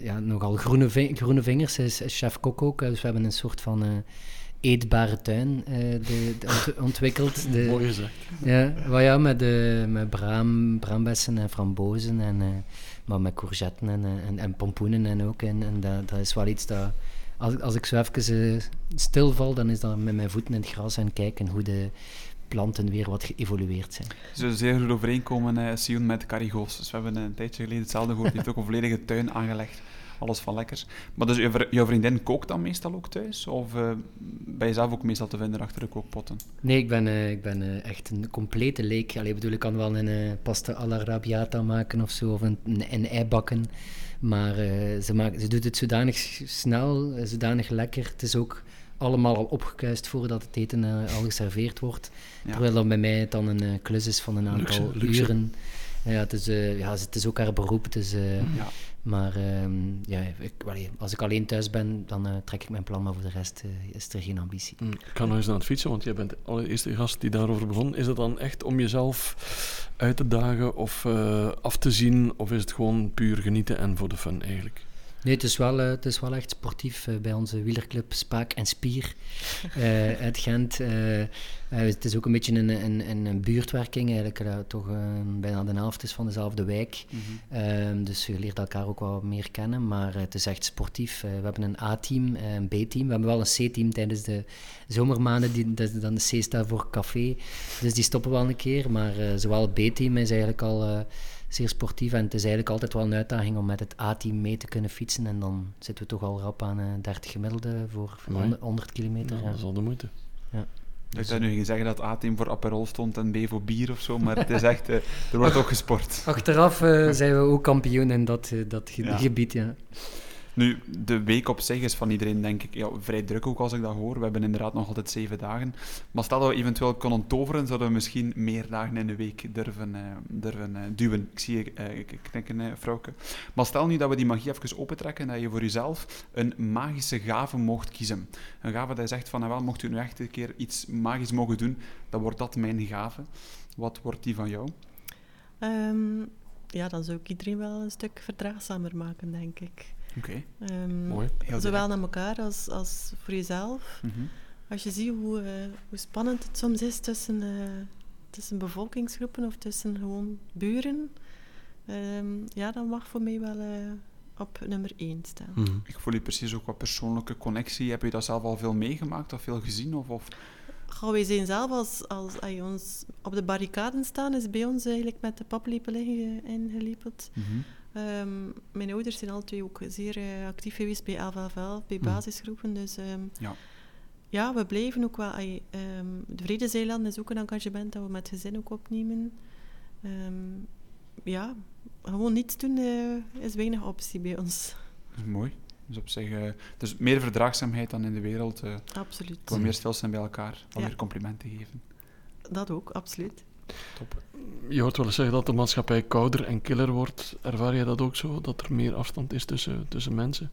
ja, nogal groene, groene vingers, ze is chef-kok ook, dus we hebben een soort van eetbare tuin de, ontwikkeld. De, Mooi gezegd. Ja, well, ja met, de, met braam, braambessen en frambozen, en, maar met courgetten en, eh, en, en pompoenen en ook. En, en dat, dat is wel iets dat... Als, als ik zo even uh, stilval, dan is dat met mijn voeten in het gras en kijken hoe de planten weer wat geëvolueerd zijn. Ze zeer goed overeenkomen, uh, Sion, met Carigos. Dus we hebben een tijdje geleden hetzelfde gehoord. Die heeft ook een volledige tuin aangelegd alles van lekkers. Maar dus jouw vriendin kookt dan meestal ook thuis? Of uh, ben je zelf ook meestal te vinden achter de kookpotten? Nee, ik ben, uh, ik ben uh, echt een complete leek. Allee, bedoel, ik kan wel een pasta alla rabiata maken of zo, of een, een, ei bakken. Maar ze, maakt, ze doet het zodanig snel, zodanig lekker. Het is ook allemaal al opgekuist voordat het eten al geserveerd wordt. Terwijl dat bij mij dan een klus is van een aantal uren. Ja, het is, ja, het is ook haar beroep. Dus, ja. Maar ehm, ja, ik, als ik alleen thuis ben, dan uh, trek ik mijn plan, maar voor de rest uh, is er geen ambitie. Mm, ik ga nog eens aan het fietsen, want jij bent de allereerste gast die daarover begon. Is het dan echt om jezelf uit te dagen of uh, af te zien, of is het gewoon puur genieten en voor de fun eigenlijk? Nee, het is wel, uh, het is wel echt sportief uh, bij onze wielerclub Spaak en Spier uh, uit Gent. het is ook een beetje een, een, een buurtwerking, eigenlijk toch bijna de helft is van dezelfde wijk. Mm -hmm. dus je leert elkaar ook wel meer kennen, maar het is echt sportief. we hebben een A-team, een B-team, we hebben wel een C-team tijdens de zomermaanden, die, dat, dan de C staat voor café. Dus die stoppen wel een keer, maar zowel het B-team is eigenlijk al zeer sportief. En het is eigenlijk altijd wel een uitdaging om met het A-team mee te kunnen fietsen. En dan zitten we toch al rap aan uh, eh, 30 gemiddelde voor 100, kilometer. Ja, dat is al de moeite. Ja. Ik zou nu zeggen dat A-team voor Aperol stond en B voor bier of zo, maar het is echt, uh, er wordt ook gesport. Achteraf uh, zijn we ook kampioen in dat, dat ge ja. gebied, ja. Nu, de week op zich is van iedereen, denk ik, ja, vrij druk ook als ik dat hoor. We hebben inderdaad nog altijd zeven dagen. Maar stel dat we eventueel kunnen toveren, zouden we misschien meer dagen in de week durven, uh, durven uh, duwen. Ik zie je uh, knikken, vrouwke. Maar stel nu dat we die magie even opentrekken en dat je voor jezelf een magische gave mocht kiezen. Een gave dat zegt van, nou wel, mocht u nu echt een keer iets magisch mogen doen, dan wordt dat mijn gave. Wat wordt die van jou? Um ja, dan zou ik iedereen wel een stuk verdraagzamer maken, denk ik. Oké, Ehm, Mooi. heel Zowel direct. naar elkaar als, als voor jezelf. Mhm. Als je ziet hoe, eh, hoe spannend het soms is tussen, eh, tussen bevolkingsgroepen of tussen gewoon buren, ehm, ja, dan mag voor mij wel eh, op nummer één staan. Mhm. Ik voel je precies ook wat persoonlijke connectie. Heb je dat zelf al veel meegemaakt of veel gezien? Of, of... Goh, wij zijn zelf als, als, als je ons op de barricaden staan, is bij ons eigenlijk met de paplepel inge- ingelepeld. Mhm. Ehm, mijn ouders zijn alle twee ook zeer eh, actief geweest bij 1111, bij Mhm. basisgroepen. Dus ehm, Ja. ja, we blijven ook wel... ehm, de Vredeseiland is ook een engagement dat we met gezin ook opnemen. Ja, gewoon niets doen eh, is weinig optie bij ons. Dat is mooi. Dus op zich, dus meer verdraagzaamheid dan in de wereld. Absoluut. gewoon meer stilstaan bij elkaar, al Ja. meer complimenten geven. Dat ook, absoluut. Top. Je hoort wel eens zeggen dat de maatschappij kouder en killer wordt. Ervaar jij dat ook zo? Dat er meer afstand is tussen, tussen mensen?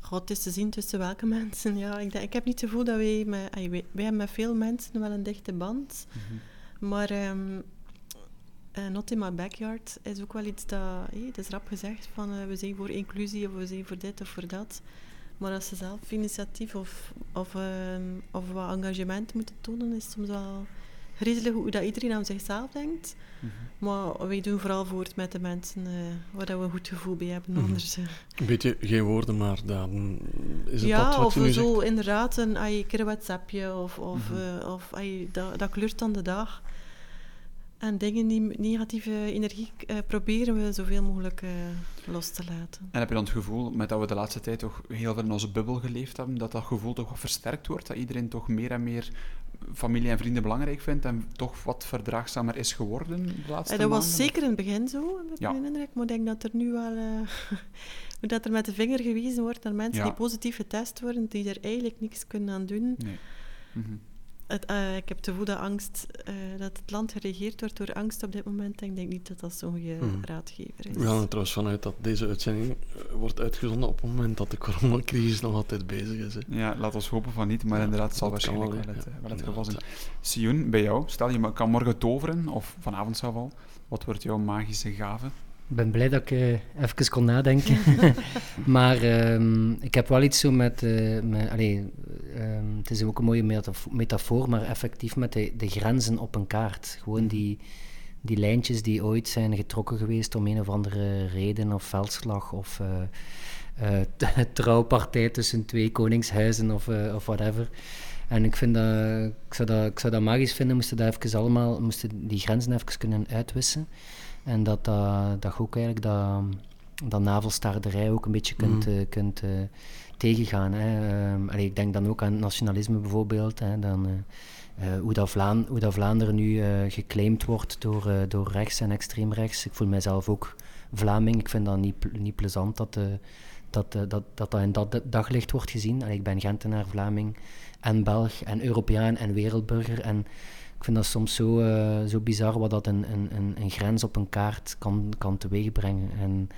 God, het is te zien tussen welke mensen. Ja, ik, denk, ik heb niet het gevoel dat wij... Met, wij, wij hebben met veel mensen wel een dichte band. Mhm. Maar ehm, eh, Not in My Backyard is ook wel iets dat... hé, het is rap gezegd van eh, we zijn voor inclusie of we zijn voor dit of voor dat. Maar als ze zelf initiatief of, of, ehm, of wat engagement moeten tonen, is het soms wel griezelig hoe dat iedereen aan zichzelf denkt. Mhm. Maar wij doen vooral voort met de mensen eh, waar dat we een goed gevoel bij hebben. Mhm. Anders, eh, Een beetje geen woorden, maar dan is het ja, dat wat of je nu zo zegt. inderdaad een, ai, een keer een WhatsAppje of, of, Mhm. eh, of ai, dat, dat kleurt dan de dag. En dingen die negatieve energie eh, proberen we zoveel mogelijk eh, los te laten. En heb je dan het gevoel, met dat we de laatste tijd toch heel veel in onze bubbel geleefd hebben, dat dat gevoel toch wat versterkt wordt? Dat iedereen toch meer en meer familie en vrienden belangrijk vindt en toch wat verdraagzamer is geworden de laatste Eh, dat was zeker in het begin zo, heb ik Ja. indruk. Maar ik denk dat er nu wel... hoe dat er met de vinger gewezen wordt naar mensen Ja. die positief getest worden, die er eigenlijk niks kunnen aan doen. Nee. Mhm. Het, eh, ik heb gevoel dat, angst, eh, dat het land geregeerd wordt door angst op dit moment. En ik denk niet dat dat zo'n goede Mhm. raadgever is. We gaan er trouwens vanuit dat deze uitzending eh, wordt uitgezonden op het moment dat de coronacrisis nog altijd bezig is. Hè. Ja, laat ons hopen van niet, maar Ja, inderdaad, het zal waarschijnlijk wel, het, wel het geval zijn. Sioen, bij jou, stel je kan morgen toveren, of vanavond zelf al, wat wordt jouw magische gave? Ik ben blij dat ik eh, even kon nadenken. maar ehm, ik heb wel iets zo met... eh, met allee, ehm, het is ook een mooie metafo- metafoor, maar effectief met de, de grenzen op een kaart. Gewoon die, die lijntjes die ooit zijn getrokken geweest om een of andere reden of veldslag of eh, trouwpartij tussen twee koningshuizen of, of whatever. En ik, vind dat, ik, zou dat, ik zou dat magisch vinden, moesten, dat even allemaal, moesten die grenzen even kunnen uitwissen. En dat, dat, dat je ook eigenlijk dat, dat navelstaarderij ook een beetje kunt, Mhm. eh, kunt eh, tegengaan. Hè. Ehm, allee, ik denk dan ook aan nationalisme bijvoorbeeld. Hè, dan, eh, eh, hoe, dat Vlaam, hoe dat Vlaanderen nu eh, geclaimd wordt door, eh, door rechts en extreem rechts. Ik voel mijzelf ook Vlaming. Ik vind dat niet, niet plezant dat, eh, dat, eh, dat, dat dat in dat daglicht wordt gezien. Allee, ik ben Gentenaar, Vlaming en Belg en Europeaan en wereldburger. En ik vind dat soms zo, eh, zo bizar wat dat een, een, een, een grens op een kaart kan, kan teweegbrengen. En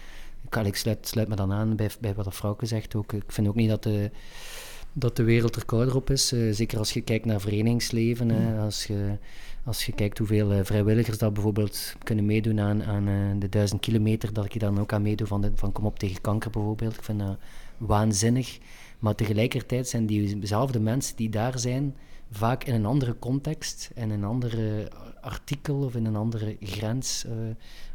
ik, ik sluit, sluit me dan aan bij, bij wat de vrouwke zegt ook. Ik vind ook niet dat de, dat de wereld er kouder op is. Eh, zeker als je kijkt naar verenigingsleven. hè, als, je, als je kijkt hoeveel eh, vrijwilligers dat bijvoorbeeld kunnen meedoen aan, aan de duizend kilometer, dat ik dan ook aan meedoe van, de, van Kom op tegen kanker bijvoorbeeld. Ik vind dat waanzinnig. Maar tegelijkertijd zijn diezelfde mensen die daar zijn, vaak in een andere context, in een andere artikel of in een andere grens eh,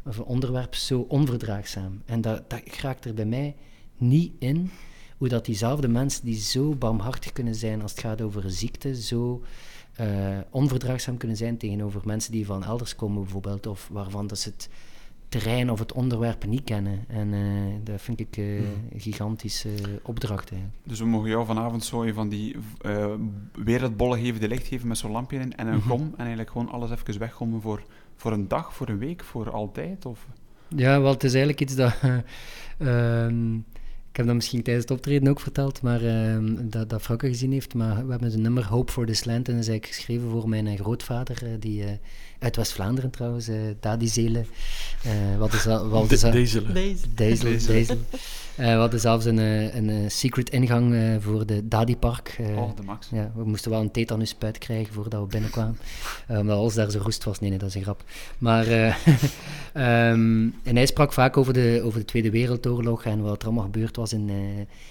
of een onderwerp zo onverdraagzaam. En dat, dat raakt er bij mij niet in hoe dat diezelfde mensen die zo barmhartig kunnen zijn als het gaat over ziekte, zo eh, onverdraagzaam kunnen zijn tegenover mensen die van elders komen bijvoorbeeld, of waarvan dat ze het terrein of het onderwerp niet kennen. En eh, dat vind ik eh, een gigantische opdracht eigenlijk. Dus we mogen jou vanavond zo van die eh wereldbollen geven, de licht geven met zo'n lampje in en een Mhm. gom. En eigenlijk gewoon alles even weggommen voor, voor een dag, voor een week, voor altijd? Of... Ja, wel, het is eigenlijk iets dat... ehm, heb dat misschien tijdens het optreden ook verteld, maar ehm, dat, dat Frauke gezien heeft. Maar we hebben een nummer Hope for this Land en dat is eigenlijk geschreven voor mijn eh, grootvader, eh, die eh, uit West-Vlaanderen trouwens, uh, Dadi Zelen. wat is dat? Wat is dat? Deze. Deze. Deze. Uh, we hadden zelfs een, een, secret ingang uh, voor de Dadi Park. Uh, oh, de max. Ja, we moesten wel een tetanuspuit krijgen voordat we binnenkwamen. omdat alles daar zo roest was. Nee, nee, dat is een grap. Maar um, en hij sprak vaak over de, over de Tweede Wereldoorlog en wat er allemaal gebeurd was in,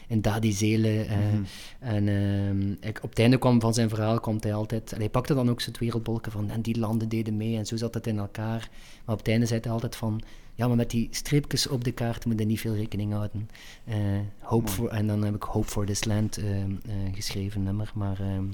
in Dadi Zelen. Mm -hmm. En ehm, ik, op het einde kwam van zijn verhaal kwam hij altijd... En hij pakte dan ook zijn wereldbolken van... En die landen deden mee en zo zat het in elkaar. Maar op het einde zei hij altijd van... Ja, maar met die streepjes op de kaart moet je niet veel rekening houden. Uh, hope for, en dan heb ik Hope for this Land uh, uh, geschreven, nummer. Maar ehm,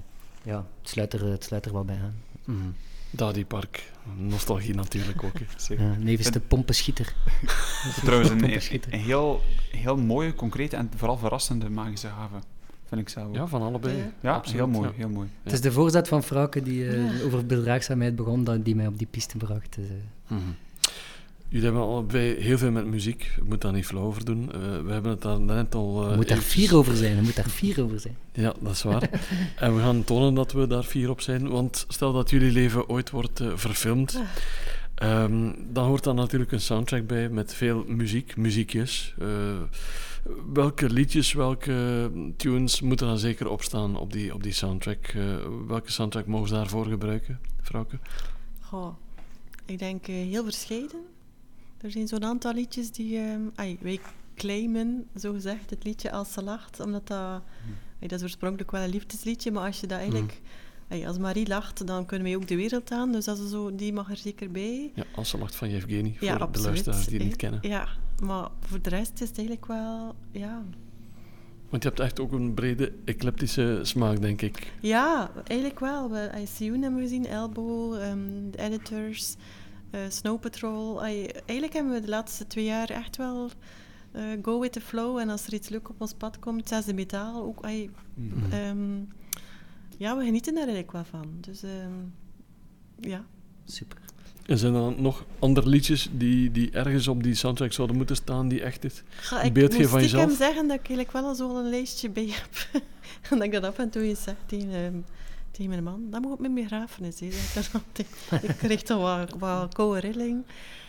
ja, het sluit, er, het sluit er wel bij aan. -hmm. Dadi Park, nostalgie natuurlijk ook. Ja, nevens de pompenschieter. Trouwens, een, een, heel, heel mooie, concrete en vooral verrassende magische haven. Vind ik zelf. Ja, van allebei. Ja, ja Absoluut, heel mooi. Ja. Heel mooi. Het is de voorzet van Frauke die uh, over bedraagzaamheid begon, dat, die mij op die piste bracht. Dus, uh. mm -hmm. Jullie hebben allebei heel veel met muziek. Ik moet daar niet flauw over doen. Uh, we hebben het daar net al... Uh, er moet daar vier over zijn. Er moet daar vier over zijn. Ja, dat is waar. en we gaan tonen dat we daar vier op zijn. Want stel dat jullie leven ooit wordt uh, verfilmd... Um, dan hoort daar natuurlijk een soundtrack bij met veel muziek, muziekjes. welke liedjes, welke tunes moeten dan zeker opstaan op die, op die soundtrack? welke soundtrack mogen ze daarvoor gebruiken, Frauke? Goh, ik denk heel verscheiden. Er zijn zo'n aantal liedjes die um, ay, wij claimen, zo gezegd, het liedje Als ze lacht, omdat dat, ay, dat is oorspronkelijk wel een liefdesliedje, maar als je dat eigenlijk, ay, als Marie lacht, dan kunnen wij ook de wereld aan, dus dat is zo, die mag er zeker bij. Ja, Als ze lacht van Yevgeny, voor ja, de luisteraars die het niet kennen. Ja, maar voor de rest is het eigenlijk wel, ja... Want je hebt echt ook een brede eclectische smaak, denk ik. Ja, eigenlijk wel. We ICU hebben we gezien, Elbow, um, de Editors... Uh, Snow Patrol. Ay, eigenlijk hebben we de laatste twee jaar echt wel uh, go with the flow. En als er iets leuk op ons pad komt, zesde metaal ook. Ay, mm -hmm. um, ja, we genieten daar eigenlijk wel van. Dus um, ja. Super. En zijn er nog andere liedjes die, die ergens op die soundtrack zouden moeten staan, die echt het ik beeld geven van jezelf? Ik moet zeggen dat ik eigenlijk wel zo een lijstje bij heb. en dat ik dat af en toe eens zeg tegen... Um, tegen mijn man, dat moet op mijn begrafenis. Hè. ik kreeg toch wat, wat koude rilling.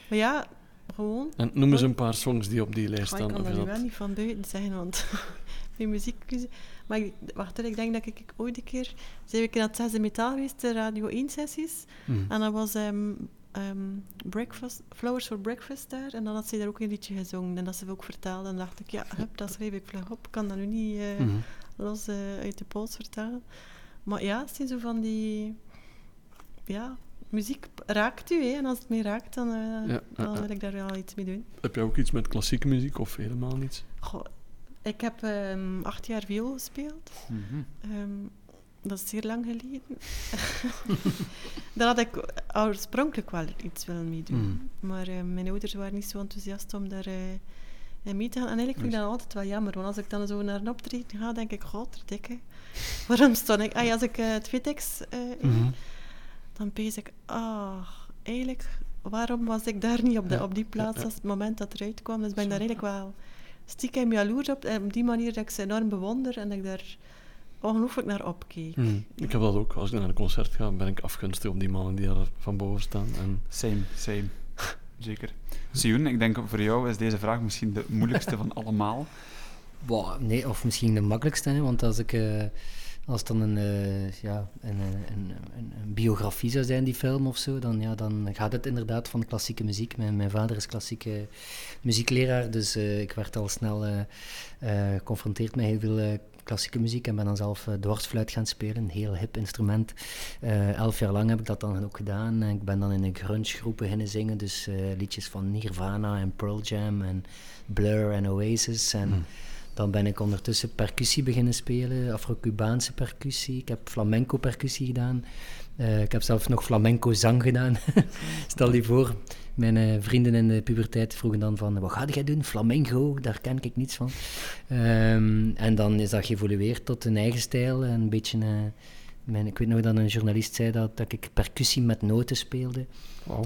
Maar ja, gewoon... En noem eens een paar songs die op die lijst staan. Ik kan dat nu wel niet van buiten zeggen, want mijn muziek... Maar ik, wacht, ik denk dat ik ooit een keer... Zijn we naar het zesde metaal geweest, de Radio 1-sessies. Mm. En dat was um, um, breakfast, Flowers for Breakfast daar. En dan had ze daar ook een liedje gezongen. En dat ze ook vertelde. En dacht ik, ja, hup, dat schreef ik vlug op. Ik kan dat nu niet uh, mm -hmm. los uh, uit de pols vertellen. Maar ja, het zijn zo van die... Ja, muziek raakt u, hè. En als het mij raakt, dan, uh, ja, dan wil ik daar wel iets mee doen. Heb je ook iets met klassieke muziek of helemaal niets? Goh, ik heb um, acht jaar viool gespeeld. Mm -hmm. um, dat is zeer lang geleden. daar had ik oorspronkelijk wel iets willen mee doen. Mm. Maar uh, mijn ouders waren niet zo enthousiast om daar... Uh, en mee te gaan. En eigenlijk vind ik dat altijd wel jammer, want als ik dan zo naar een optreden ga, denk ik, god, dikke. Waarom stond ik... Ah, als ik uh, het Vitex uh, mm -hmm. dan pees ik, ah, eigenlijk, waarom was ik daar niet op, de, op die plaats als het moment dat eruit kwam? Dus ben ik daar eigenlijk wel stiekem jaloers op. En op die manier dat ik ze enorm bewonder en dat ik daar ongelooflijk naar opkeek. Mm. Ik heb dat ook. Als ik naar een concert ga, ben ik afgunstig op die mannen die daar van boven staan. En... Same, same. Zeker. Sioen, ik denk voor jou is deze vraag misschien de moeilijkste van allemaal. Nee, of misschien de makkelijkste, hè, want als ik... Uh, als het dan een, uh, ja, een, een, een, een, biografie zou zijn, die film of zo, dan, ja, dan gaat het inderdaad van klassieke muziek. Mijn, mijn vader is klassieke muziekleraar, dus uh, ik werd al snel geconfronteerd met heel veel klassieke muziek en ben dan zelf dwarsfluit gaan spelen, een heel hip instrument. Elf jaar lang heb ik dat dan ook gedaan. En ik ben dan in een grunge groep beginnen zingen, dus liedjes van Nirvana en Pearl Jam en Blur en Oasis. En hmm. Dan ben ik ondertussen percussie beginnen spelen, Afro-Cubaanse percussie. Ik heb flamenco percussie gedaan. ik heb zelfs nog flamenco zang gedaan. Stel je voor, mijn uh, vrienden in de puberteit vroegen dan van, wat ga jij doen? Flamenco, daar ken ik niets van. Um, en dan is dat geëvolueerd tot een eigen stijl, een beetje uh, mijn, ik weet nog dat een journalist zei dat, dat ik percussie met noten speelde.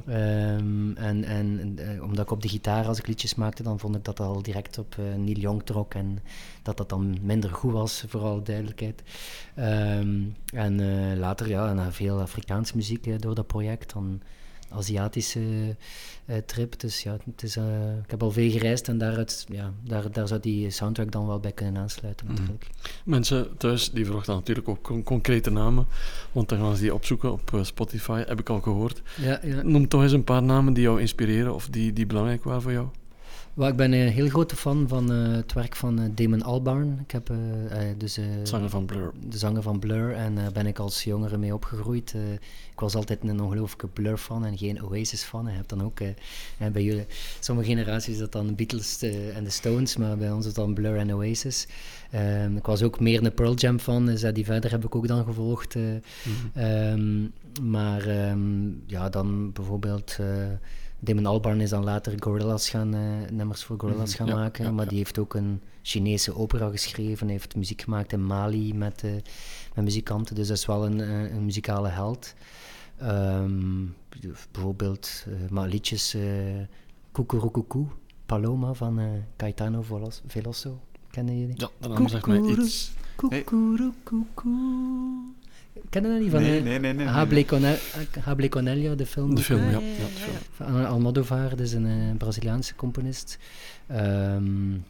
Ehm, en en eh, omdat ik op de gitaar, als ik liedjes maakte, dan vond ik dat al direct op eh, Neil Young trok en dat dat dan minder goed was, voor alle duidelijkheid. Ehm, en eh, later, ja, na veel Afrikaanse muziek door dat project, dan Aziatische eh, trip. Dus ja, het is, eh, ik heb al veel gereisd en daaruit, ja, daar, daar zou die soundtrack dan wel bij kunnen aansluiten Mhm. natuurlijk. Mensen thuis die verwachten natuurlijk ook con- concrete namen, want dan gaan ze die opzoeken op eh, Spotify, heb ik al gehoord. Ja, ja. Noem toch eens een paar namen die jou inspireren of die, die belangrijk waren voor jou. Wel, ik ben een heel grote fan van eh, het werk van eh, Damon Albarn. Ik heb eh, dus, Zanger van Blur. de zanger van Blur en daar ben ik als jongere mee opgegroeid. Ik was altijd een ongelooflijke Blur-fan en geen Oasis-fan. Je hebt dan ook bij jullie, sommige generaties is dat dan Beatles en de Stones, maar bij ons is dat dan Blur en Oasis. Ehm, ik was ook meer een Pearl Jam-fan, dus eh, die verder heb ik ook dan gevolgd. eh. Ehm, maar ehm, ja, dan bijvoorbeeld... Damon Albarn is dan later Gorillaz gaan, eh, nummers voor Gorillaz Mhm, gaan ja, maken, ja, maar ja. die heeft ook een Chinese opera geschreven, hij heeft muziek gemaakt in Mali met, eh, met muzikanten, dus dat is wel een, eh, een muzikale held. Ehm, bijvoorbeeld eh, maar liedjes uh, Kukurukuku, Paloma van eh, Caetano Velos- Veloso, kennen jullie? Ja, de naam zegt mij iets. Kukurukuku. Kennen dat niet van Nee, eh, nee, nee. nee, Hable nee. Cornelio, de film? De film, Ah, ja. ja, ja, ja, de ja, film. Van Almodovar, dus een eh, Braziliaanse componist. Ehm, m-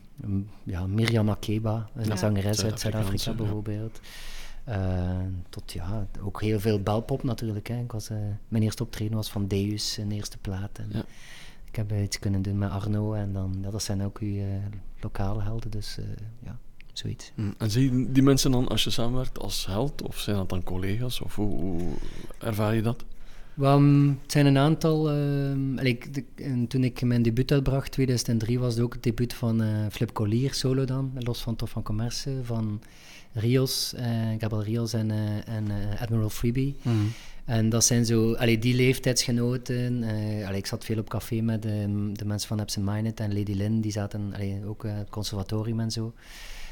ja, Miriam Makeba, een Ja. zangeres uit Zuid-Afrika bijvoorbeeld. Eh, tot ja, ook heel veel belpop natuurlijk. Hè. Ik was, eh, mijn eerste optreden was van Deus, een eerste plaat. En Ja. Ik heb eh, iets kunnen doen met Arno en dan, ja, dat zijn ook uw eh, lokale helden, dus eh, ja, zoiets. Mm, En zie je die mensen dan als je samenwerkt als held of zijn dat dan collega's? Of hoe, hoe ervaar je dat? Wel, mm, het zijn een aantal. ik- de- en toen ik mijn debuut uitbracht, 2003, was het ook het debuut van eh, Flip Collier, solo dan, los van Tof van Commerce, van Rios, eh, Gabriel Rios en, eh, en eh, Admiral Freebie. En dat zijn zo, allee, die leeftijdsgenoten. eh, allee, ik zat veel op café met de mensen van Absent Minded en Lady Lynn, die zaten allee, ook het conservatorium en zo.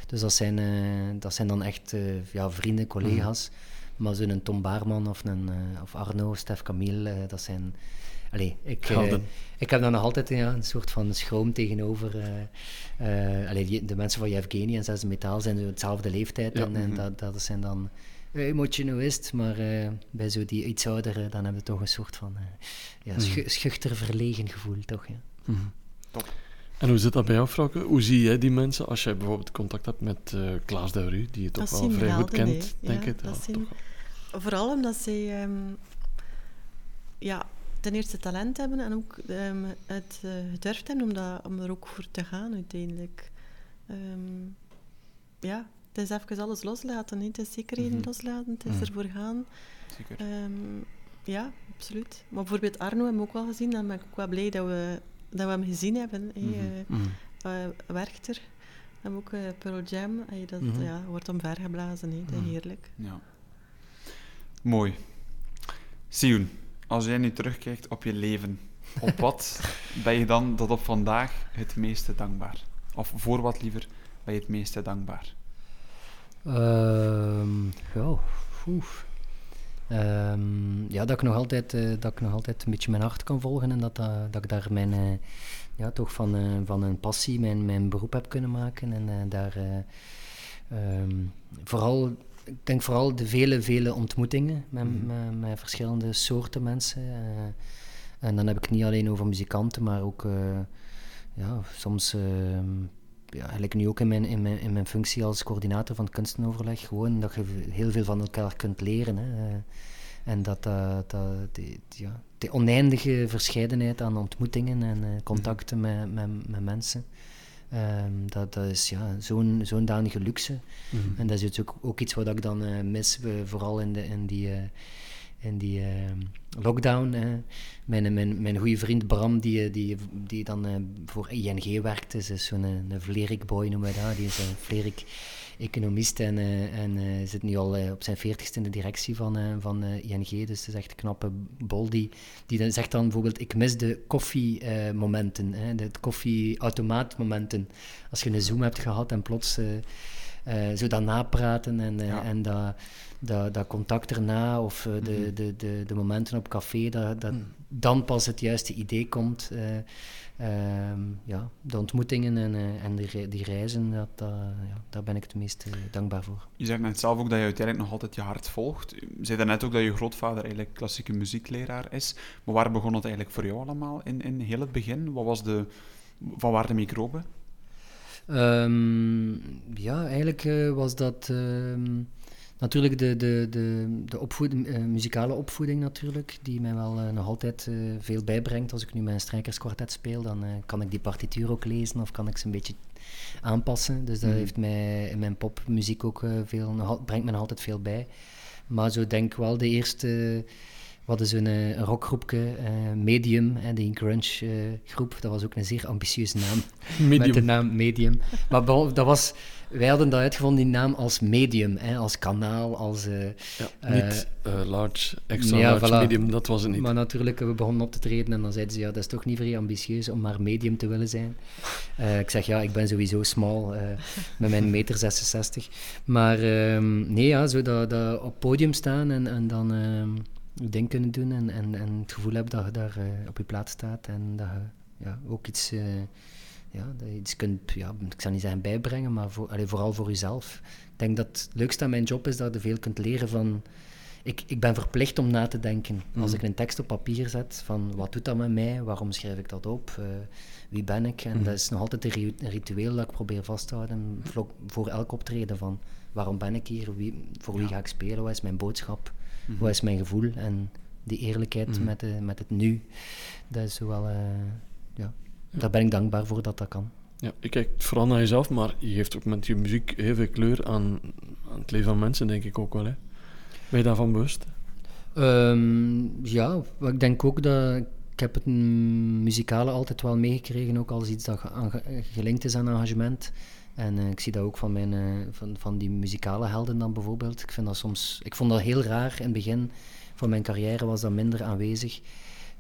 Dus dat zijn, eh, dat zijn dan echt eh, ja, vrienden, collega's. Maar zo'n Tom Baarman of, een, eh, of Arno, Stef Camille, dat zijn... Allee, ik, ik heb daar nog altijd ja, een soort van schroom tegenover. eh eh, allee, die- de mensen van Yevgeny en Zes Metaal zijn zo hetzelfde leeftijd. Ja, en en mhm. dat, dat zijn dan eh, emotionalist, maar eh, bij zo die iets ouderen, dan hebben we toch een soort van eh, ja, Mhm. schuchter, verlegen gevoel, toch? Ja. Top. En hoe zit dat bij jou, Frauke? Hoe zie jij die mensen als jij bijvoorbeeld contact hebt met eh Klaas Duuru, die je toch Dat wel vrij goed kent, denk Ja, ik? dat zien- toch. Vooral omdat zij ehm, ja, ten eerste talent hebben en ook ehm, het uh, gedurfd hebben om, dat, om er ook voor te gaan uiteindelijk. Ehm, ja, het is even alles loslaten. hè. Het is zekerheden Mhm. loslaten, het is Mhm. ervoor gaan. Zeker. Ehm, ja, absoluut. Maar bijvoorbeeld Arno hebben we ook wel gezien. Dan ben ik ook wel blij dat we, dat we hem gezien hebben. hè. Mhm. Eh, Mhm. eh, Werchter. En ook eh, Pearl Jam. Ey, dat Mhm. ja, wordt omvergeblazen. hè. Dat is heerlijk. Ja. Mooi. Sioen, als jij nu terugkijkt op je leven, op wat ben je dan tot op vandaag het meeste dankbaar? Of voor wat liever ben je het meeste dankbaar? Ehm, ja, oef. Ehm, ja, dat ik, nog altijd, eh, dat ik nog altijd een beetje mijn hart kan volgen en dat, dat, dat ik daar mijn, eh, ja, toch van, eh, van een passie mijn, mijn beroep heb kunnen maken. En daar eh, ehm, vooral, ik denk vooral de vele, vele ontmoetingen met, Mhm. met, met verschillende soorten mensen. en dan heb ik het niet alleen over muzikanten, maar ook ja, soms ehm, ja, eigenlijk nu ook in mijn, in, mijn, in mijn functie als coördinator van het kunstenoverleg, gewoon dat je heel veel van elkaar kunt leren. Hè. Eh, En dat, eh, dat die, ja, die oneindige verscheidenheid aan ontmoetingen en eh, contacten met, met, met mensen, ehm, dat, dat is ja, zo'n zo'n danige luxe. Mhm. En dat is ook, ook iets wat ik dan mis, vooral in, de, in die, in die eh, lockdown. hè. Mijn, mijn, mijn goede vriend Bram, die, eh, die, die dan eh, voor ING werkt, is dus zo'n een, Vlerik-boy noemen we dat. Die is een Vlerik-economist en, eh, en eh, zit nu al eh, op zijn veertigste in de directie van, eh, van eh, ING. Dus het is echt een knappe bol. Die, die dan zegt dan bijvoorbeeld, ik mis de koffiemomenten, de koffieautomaatmomenten. Als je een Zoom hebt gehad en plots... eh, zo dat napraten en, eh, Ja. en dat, dat, dat contact erna of eh, de, Mhm. de, de, de momenten op café, dat, dat Mhm. dan pas het juiste idee komt. eh, ehm, ja, de ontmoetingen en, eh, en die, re- die reizen, dat, dat, ja, daar ben ik het meest dankbaar voor. Je zegt net zelf ook dat je uiteindelijk nog altijd je hart volgt. Je zei daarnet ook dat je grootvader eigenlijk klassieke muziekleraar is. Maar waar begon het eigenlijk voor jou allemaal in, in heel het begin? Wat was de, van waar de microben? Ehm, ja, eigenlijk eh, was dat ehm, natuurlijk de, de, de, de opvoeding, eh, muzikale opvoeding natuurlijk, die mij wel eh, nog altijd veel bijbrengt. Als ik nu mijn strijkerskwartet speel, dan kan ik die partituur ook lezen of kan ik ze een beetje aanpassen. Dus dat Mhm. heeft mij in mijn popmuziek ook veel, nog brengt me nog altijd veel bij. Maar zo denk ik wel de eerste... We hadden zo'n eh, een rockgroepje, eh, Medium, en die grunge eh, groep. Dat was ook een zeer ambitieuze naam met de naam Medium. Maar dat was, wij hadden dat uitgevonden, die naam als medium, hè, als kanaal, als... Ja, niet large, extra ja, large, voilà. medium, dat was het niet. Maar natuurlijk, we begonnen op te treden en dan zeiden ze, ja, dat is toch niet vrij ambitieus om maar medium te willen zijn. Ik zeg, ja, ik ben sowieso small, met mijn meter 66. Maar ehm, nee, ja, zo dat, dat op podium staan en, en dan ehm, je ding kunnen doen en, en, en het gevoel hebben dat je daar eh, op je plaats staat en dat je ja, ook iets... eh, ja, dat je iets kunt, ja, ik zou niet zeggen bijbrengen, maar voor, allee, vooral voor jezelf. Ik denk dat het leukste aan mijn job is dat je veel kunt leren van... Ik, ik ben verplicht om na te denken. Als ik een tekst op papier zet, van wat doet dat met mij, waarom schrijf ik dat op, eh, wie ben ik? En Mhm. dat is nog altijd een ri- een ritueel dat ik probeer vast te houden voor elk optreden van waarom ben ik hier, wie, voor wie Ja. ga ik spelen, wat is mijn boodschap, Mhm. wat is mijn gevoel en die eerlijkheid Mhm. met, de, met het nu, dat is wel, eh, ja, daar ben ik dankbaar voor dat dat kan. Ja, je kijkt vooral naar jezelf, maar je geeft ook met je muziek heel veel kleur aan, aan het leven van mensen, denk ik ook wel. Hè. Ben je daarvan bewust? Ehm, ja, ik denk ook dat ik heb het muzikale altijd wel meegekregen, ook als iets dat gelinkt is aan engagement. En eh, ik zie dat ook van, mijn, eh, van, van die muzikale helden dan bijvoorbeeld. Ik, vind dat soms, ik vond dat heel raar in het begin van mijn carrière, was dat minder aanwezig.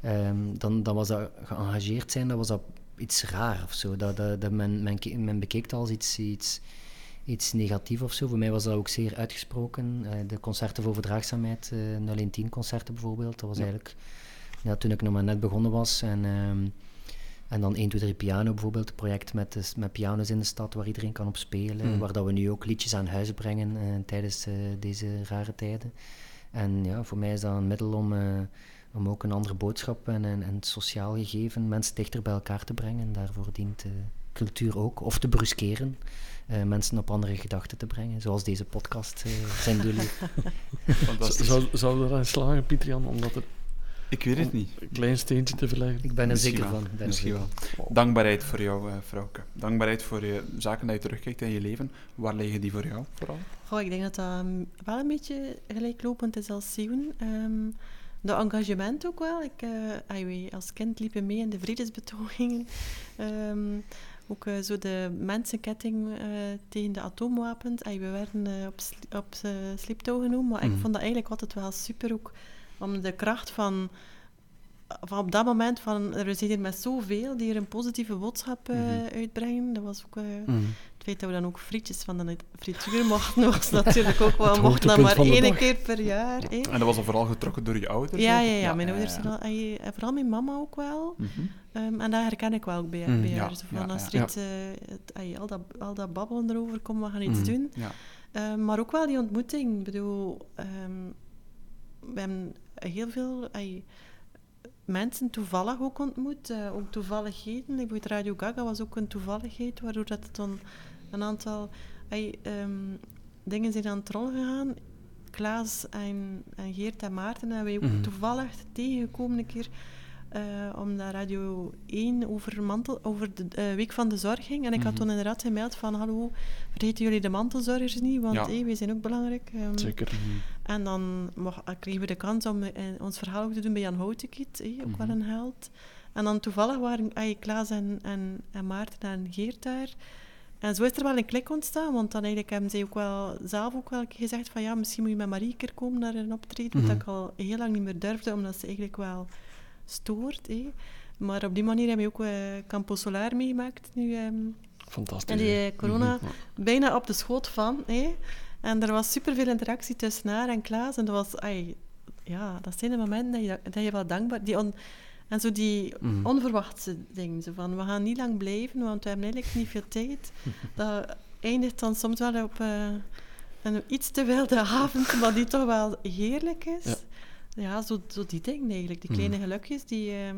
Ehm, dan, dan was dat geëngageerd zijn, dat was dat iets raar of zo. Dat, dat, dat men, men, men bekeek het als iets, iets, iets negatiefs of zo. Voor mij was dat ook zeer uitgesproken. Eh, de concerten voor verdraagzaamheid, eh 010 concerten bijvoorbeeld, dat was Ja. eigenlijk ja, toen ik nog maar net begonnen was. En, ehm, en dan 1, 2, 3 Piano bijvoorbeeld, een project met, de- met piano's in de stad waar iedereen kan op spelen. Mm. Waar dat we nu ook liedjes aan huis brengen eh, tijdens eh, deze rare tijden. En ja, voor mij is dat een middel om, eh, om ook een andere boodschap en, en, en het sociaal gegeven mensen dichter bij elkaar te brengen. Daarvoor dient eh, cultuur ook. Of te bruskeren, eh, mensen op andere gedachten te brengen, zoals deze podcast zijn doel. Zou, zou er aan slagen, Pieter Jan, om dat er Ik weet het niet. een klein steentje te verleggen? Ik ben er Misschien zeker wel, van. ben Misschien wel. Dankbaarheid voor jou, eh vrouwke. Dankbaarheid voor je zaken dat je terugkijkt in je leven. Waar liggen die voor jou vooral? Goh, ik denk dat dat mm, wel een beetje gelijklopend is als Sion. Ehm de engagement ook wel. Ik, eh, als kind liepen mee in de vredesbetogingen. Ehm, ook eh, zo de mensenketting eh, tegen de atoomwapens. Ay, we werden eh, op, sli- op uh, sleeptouw genomen, maar Mhm. ik vond dat eigenlijk altijd wel super ook om de kracht van, van op dat moment van er zijn hier met zoveel die er een positieve boodschap eh, Mhm. uitbrengen. Dat was ook eh, Mm. het feit dat we dan ook frietjes van de frituur mochten, was natuurlijk ook wel, mochten dat maar één dag. keer per jaar. hè. En dat was dan vooral getrokken door je ouders? Ja, ook? ja, ja, mijn ja, ouders ja. zijn al, en en vooral mijn mama ook wel. Mhm. Ehm, en dat herken ik wel ook bij, bij haar. Van, als er iets, eh, het, al, dat, al dat babbelen erover komt, we gaan iets Mm. doen. Ja. Ehm, maar ook wel die ontmoeting. Ik bedoel, ehm, we hebben heel veel mensen toevallig ook ontmoet. eh, ook toevalligheden. Bijvoorbeeld Radio Gaga was ook een toevalligheid, waardoor dat het dan een aantal ehm, dingen zijn aan het rollen gegaan. Klaas en, en Geert en Maarten hebben wij ook Mhm. toevallig tegengekomen een keer. Eh, omdat Radio 1 over, mantel, over de eh, Week van de Zorg ging. En ik had Mhm. toen inderdaad gemeld van... Hallo, vergeten jullie de mantelzorgers niet? Want Ja. hey, wij zijn ook belangrijk. Ehm, Zeker. en dan mocht- kregen we de kans om eh, ons verhaal ook te doen bij Jan Houtekiet, ook wel Mhm. een held. En dan toevallig waren ay, Klaas en, en, en Maarten en Geert daar. En zo is er wel een klik ontstaan, want dan eigenlijk hebben zij ook wel zelf ook wel gezegd van ja, misschien moet je met Marie een keer komen naar een optreden, Mhm. wat ik al heel lang niet meer durfde, omdat ze eigenlijk wel stoort. eh. Maar op die manier hebben we ook eh Campo Solar meegemaakt, nu ehm, Fantastisch. En die eh, corona Mhm. bijna op de schoot van. Hè? En er was superveel interactie tussen haar en Klaas. En dat was... ai, ja, dat zijn de momenten dat je, dat je wel dankbaar... Die on, en zo die Mhm. onverwachte dingen. Zo van, we gaan niet lang blijven, want we hebben eigenlijk niet veel tijd. Dat eindigt dan soms wel op eh, een iets te wilde avond, maar die toch wel heerlijk is. Ja. Ja, zo, zo die dingen eigenlijk. Die Mhm. kleine gelukjes, die... ehm,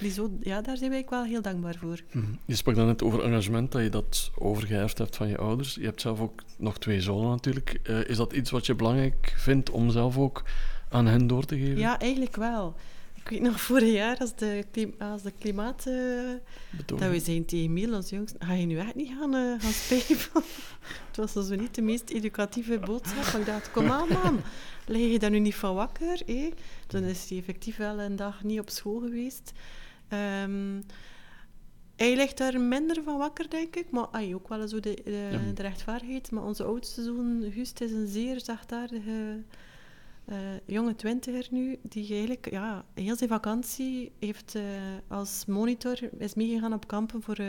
die zo, ja, daar zijn wij wel heel dankbaar voor. Mhm. Je sprak dan net over engagement, dat je dat overgeërfd hebt van je ouders. Je hebt zelf ook nog twee zonen natuurlijk. Eh, is dat iets wat je belangrijk vindt om zelf ook aan hen door te geven? Ja, eigenlijk wel. Ik weet nog vorig jaar, als de, als de klimaat... eh, dat we zijn tegen Miel, als jongst, ga je nu echt niet gaan, eh gaan spijpen? Het was dus niet de meest educatieve boodschap. Maar ik dacht, kom aan man, lig je daar nu niet van wakker? Eh? Toen is hij effectief wel een dag niet op school geweest. Ehm, hij ligt daar minder van wakker, denk ik. Maar ay, ook wel zo de, de, Ja. de rechtvaardigheid. Maar onze oudste zoon, Gust, is een zeer zachtaardige eh, jonge twintiger nu. Die eigenlijk ja, heel zijn vakantie heeft eh, als monitor is meegegaan op kampen voor eh,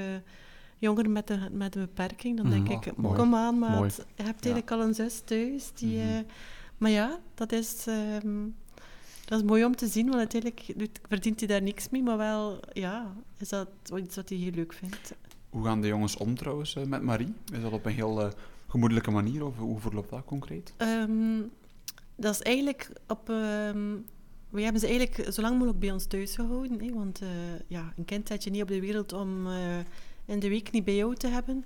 jongeren met een, met een beperking. Dan denk Mhm. ik, Ah, mooi. kom aan maat, je hebt eigenlijk al een zus thuis. Die, Mhm. Maar ja, dat is... ehm, dat is mooi om te zien, want uiteindelijk verdient hij daar niks mee, maar wel, ja, is dat iets wat hij heel leuk vindt. Hoe gaan de jongens om trouwens eh, met Marie? Is dat op een heel eh, gemoedelijke manier of hoe verloopt dat concreet? Ehm, dat is eigenlijk op... ehm, we hebben ze eigenlijk zo lang mogelijk bij ons thuis gehouden, hè, want eh, ja, een kind zet je niet op de wereld om in de week niet bij jou te hebben.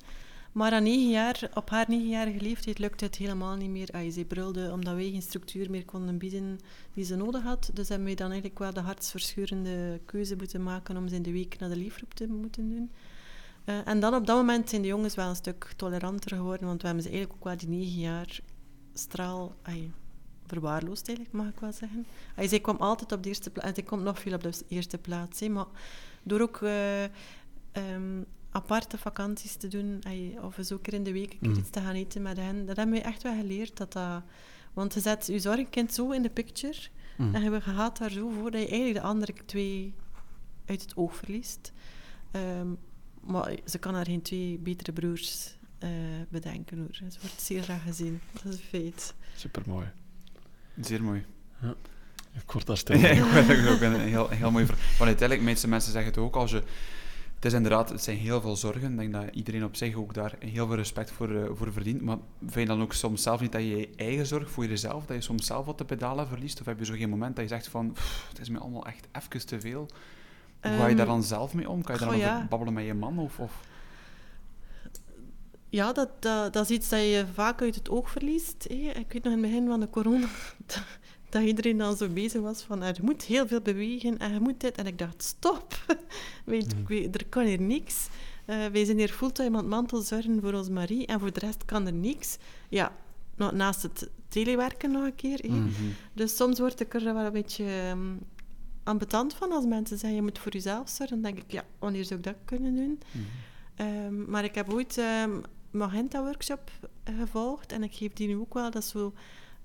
Maar aan negen jaar, op haar negenjarige leeftijd lukte het helemaal niet meer. Ay, zij brulde omdat wij geen structuur meer konden bieden die ze nodig had. Dus hebben wij dan eigenlijk wel de hartsverscheurende keuze moeten maken om ze in de week naar de leefgroep te moeten doen. Eh, en dan op dat moment zijn de jongens wel een stuk toleranter geworden, want we hebben ze eigenlijk ook wel die negen jaar straal verwaarloosd, eigenlijk, mag ik wel zeggen. Ay, zij kwam altijd op de eerste plaats, en zij komt nog veel op de eerste plaats. maar door ook eh, ehm, aparte vakanties te doen, of eens ook keer in de week een keer Mm. iets te gaan eten met hen, dat hebben we echt wel geleerd. Dat dat, want je zet je zorgkind zo in de picture, Mhm. en je gaat daar zo voor dat je eigenlijk de andere twee uit het oog verliest. Ehm, maar ze kan haar geen twee betere broers eh, bedenken hoor. Ze wordt zeer graag gezien. Dat is een feit. Supermooi. Zeer mooi. Ik word daar stil Ja, ik het ook een heel, heel mooi verhaal. Want uiteindelijk, meeste mensen zeggen het ook, als je... Het is inderdaad, het zijn heel veel zorgen. Ik denk dat iedereen op zich ook daar heel veel respect voor, eh, voor verdient. Maar vind je dan ook soms zelf niet dat je je eigen zorg voor jezelf, dat je soms zelf wat de pedalen verliest? Of heb je zo geen moment dat je zegt van, "Pff, het is me allemaal echt even te veel? Hoe ga je daar Ehm, dan zelf mee om? Kan je daar ja. babbelen met je man? Of, of... Ja, dat, dat, dat is iets dat je vaak uit het oog verliest. Ik weet nog in het begin van de corona dat, iedereen dan zo bezig was van er moet heel veel bewegen en je moet dit. En ik dacht, stop, weet, ik weet, er kan hier niks. Eh, wij zijn hier fulltime aan het mantelzorgen voor ons Marie en voor de rest kan er niks. Ja, nou, naast het telewerken nog een keer. Mhm. Dus soms word ik er wel een beetje um, ambetant van als mensen zeggen je moet voor jezelf zorgen. Dan denk ik, ja, wanneer zou ik dat kunnen doen? Mhm. Ehm, maar ik heb ooit um, Magenta-workshop gevolgd en ik geef die nu ook wel. Dat is zo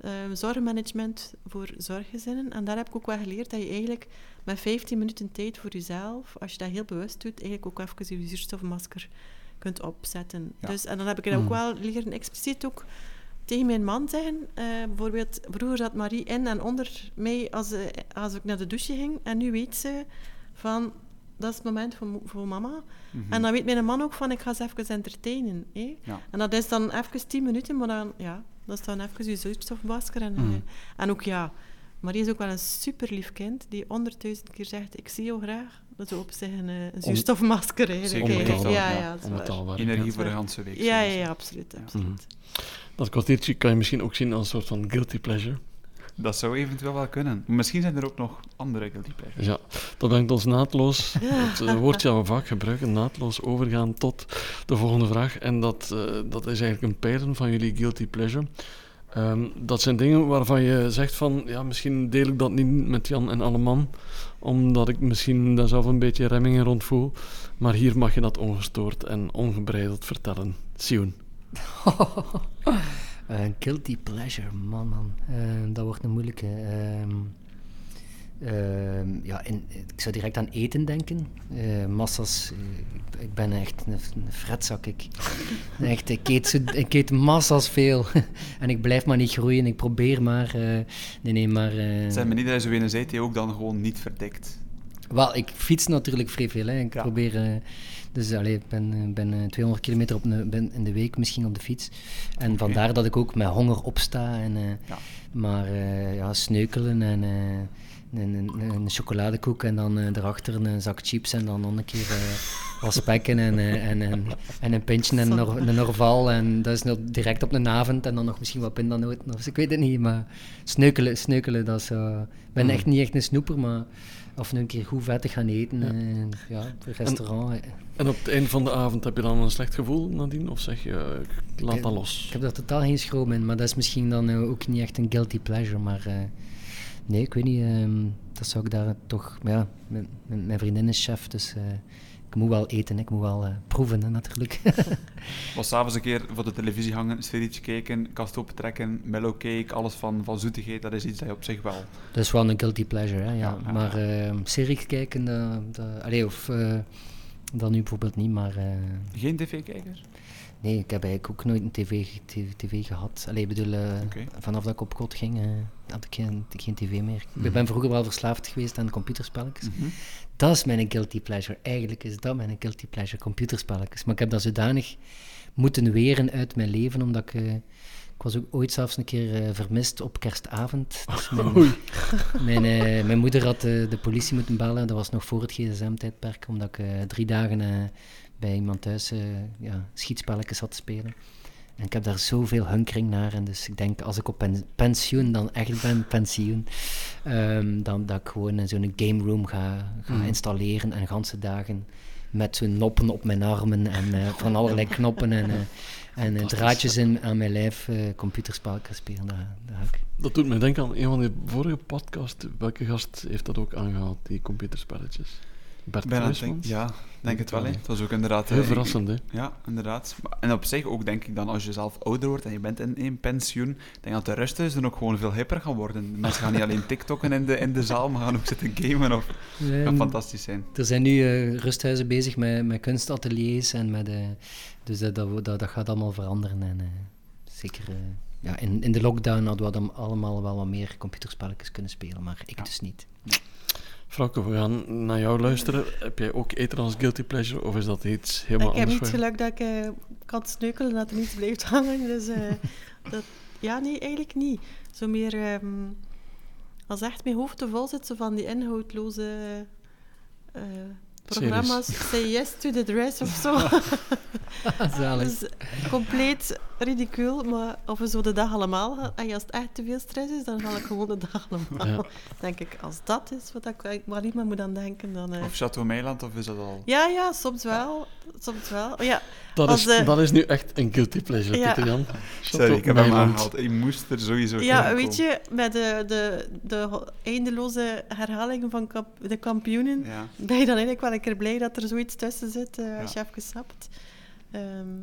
ehm, zorgmanagement voor zorggezinnen. En daar heb ik ook wel geleerd dat je eigenlijk met 15 minuten tijd voor jezelf, als je dat heel bewust doet, eigenlijk ook even je zuurstofmasker kunt opzetten. Ja. Dus, en dan heb ik dat ook Mhm. wel leren expliciet ook tegen mijn man zeggen. eh, bijvoorbeeld, vroeger zat Marie in en onder mij als, eh, als ik naar de douche ging. En nu weet ze van, dat is het moment voor, mama. Mhm. En dan weet mijn man ook van, ik ga ze even entertainen. Ja. En dat is dan even tien minuten, maar dan, ja, dat is dan even je zuurstofmasker. En, Mhm. eh, en ook, ja, Marie is ook wel een super lief kind, die honderdduizend keer zegt, ik zie jou graag. Dat is op zich een, een zuurstofmasker eigenlijk. Onbetaalbaar, Ja, ja. ja. Onbetaalbaar. Energie ja. voor de ganse week. Ja, ja, ja, absoluut. Ja. absoluut. Dat kwartiertje kan je misschien ook zien als een soort van guilty pleasure. Dat zou eventueel wel kunnen. Misschien zijn er ook nog andere guilty pleasures. Ja, dat brengt ons naadloos, het eh, woordje dat we vaak gebruiken, naadloos overgaan tot de volgende vraag. En dat, eh, dat is eigenlijk een pattern van jullie guilty pleasure. Ehm, dat zijn dingen waarvan je zegt van, ja, misschien deel ik dat niet met Jan en Alleman, omdat ik misschien daar zelf een beetje remmingen rond voel. Maar hier mag je dat ongestoord en ongebreideld vertellen. Sioen. Een guilty pleasure, man, man. Eh, dat wordt een moeilijke. Ehm, Ehm, ja, en ik zou direct aan eten denken. Eh, massa's, eh, ik, ik ben echt een, een fretzak. Ik, echt, ik, eet zo, ik eet massa's veel. en ik blijf maar niet groeien. Ik probeer maar. eh, nee, nee, maar. eh, Zeg me niet dat je zo een ook dan gewoon niet verdikt. wel, ik fiets natuurlijk vrij veel. Hè. Ik Ja. probeer... eh, dus allee, ik ben, eh, ben eh, 200 kilometer op een, ben in de week misschien op de fiets. En vandaar dat ik ook met honger opsta. En, eh, Ja. Maar eh, ja, sneukelen en eh, een, een, een chocoladekoek en dan eh, erachter een zak chips en dan nog een keer eh, wat spekken en, eh, en, en, en een pintje en een, nor- een Norval. En dat is nog direct op een avond en dan nog misschien wat pindanoten. Of, ik weet het niet, maar sneukelen, sneukelen dat is... eh, ik ben echt niet echt een snoeper, maar... Of een keer goed vettig gaan eten. Ja. Ja, ja het restaurant. En op het eind van de avond heb je dan een slecht gevoel nadien? Of zeg je, ik laat dat los? Ik heb daar totaal geen schroom in, maar dat is misschien dan eh, ook niet echt een guilty pleasure. Maar eh, nee, ik weet niet. ehm, dat zou ik daar toch. maar Ja, mijn, mijn- mijn vriendin is chef, dus eh, ik moet wel eten. Ik moet wel eh, proeven, hè, natuurlijk. Was s'avonds een keer voor de televisie hangen, serietje kijken, kast opentrekken, mellowcake, alles van, van zoetigheid, dat is iets dat je op zich wel... dat is wel een guilty pleasure, hè, ja. Ja, maar eh series kijken, dat, dat, allee, of eh, dan nu bijvoorbeeld niet, maar. eh, Geen tv-kijker? Nee, ik heb eigenlijk ook nooit een tv, tv, tv gehad. Allee, ik bedoel, eh, vanaf dat ik op kot ging, eh, had ik geen, geen tv meer. Mhm. Ik ben vroeger wel verslaafd geweest aan computerspelletjes. Mhm. Dat is mijn guilty pleasure. Eigenlijk is dat mijn guilty pleasure, computerspelletjes. Maar ik heb dat zodanig moeten weren uit mijn leven, omdat ik... eh, ik was ook ooit zelfs een keer vermist op kerstavond. Dus mijn, Oei. mijn, mijn moeder had de politie moeten bellen. Dat was nog voor het gsm-tijdperk, omdat ik drie dagen bij iemand thuis eh, ja, schietspelletjes had te spelen. En ik heb daar zoveel hunkering naar. En dus ik denk, als ik op pen- pensioen dan echt ben, pensioen, ehm, dan dat ik gewoon in zo'n game room ga, ga Mhm. installeren en ganse dagen met zo'n noppen op mijn armen en eh, van allerlei knoppen en, eh, en draadjes in, aan mijn lijf uh, computerspelletjes spelen. Ga ik. Dat doet me denken aan een van de vorige podcasts. Welke gast heeft dat ook aangehaald, die computerspelletjes? Bert Ben het Huismans? ja, denk het wel. Hè. Dat is ook inderdaad... Heel eh, verrassend, hè? Ja, inderdaad. Maar- En op zich ook denk ik dan, als je zelf ouder wordt en je bent in, in pensioen, denk dat de rusthuizen dan ook gewoon veel hipper gaan worden. Mensen gaan niet alleen TikTokken in de, in de zaal, maar gaan ook zitten gamen. Of, dat Ehm, kan fantastisch zijn. Er zijn nu eh, rusthuizen bezig met, met kunstateliers en met... eh, dus dat, dat, dat, dat gaat allemaal veranderen. En, eh, zeker... ja, in, in de lockdown hadden we dan allemaal wel wat meer computerspelletjes kunnen spelen, maar ik Ja. dus niet. Frauke, we gaan naar jou luisteren. Heb jij ook eten als guilty pleasure, of is dat iets helemaal ik heb anders? niet voor je? geluk dat ik eh, kan sneukelen dat er niets blijft hangen. Dus eh, dat, ja, nee, eigenlijk niet. Zo meer ehm, als echt mijn hoofd te vol zit, zo van die inhoudloze eh, programma's. Say yes to the dress of zo. Zalig. dus compleet ridicuul, maar of we zo de dag allemaal gaan. En als het echt te veel stress is, dan ga ik gewoon de dag allemaal. Ja. Denk ik, als dat is wat ik waar niet meer moet aan denken, dan... eh, Of Chateau Meiland, of is dat al... ja, ja, soms wel. Soms wel. Ja, Dat, Als is, de- dat is nu echt een guilty pleasure, Ja. Pieter Jan. Sorry, ik heb hem aangehaald. Ik moest er sowieso ja weet komen. je, met de, de, de eindeloze herhalingen van kap- de kampioenen, Ja. ben je dan eigenlijk wel een keer blij dat er zoiets tussen zit, eh, als je even snapt. Ehm,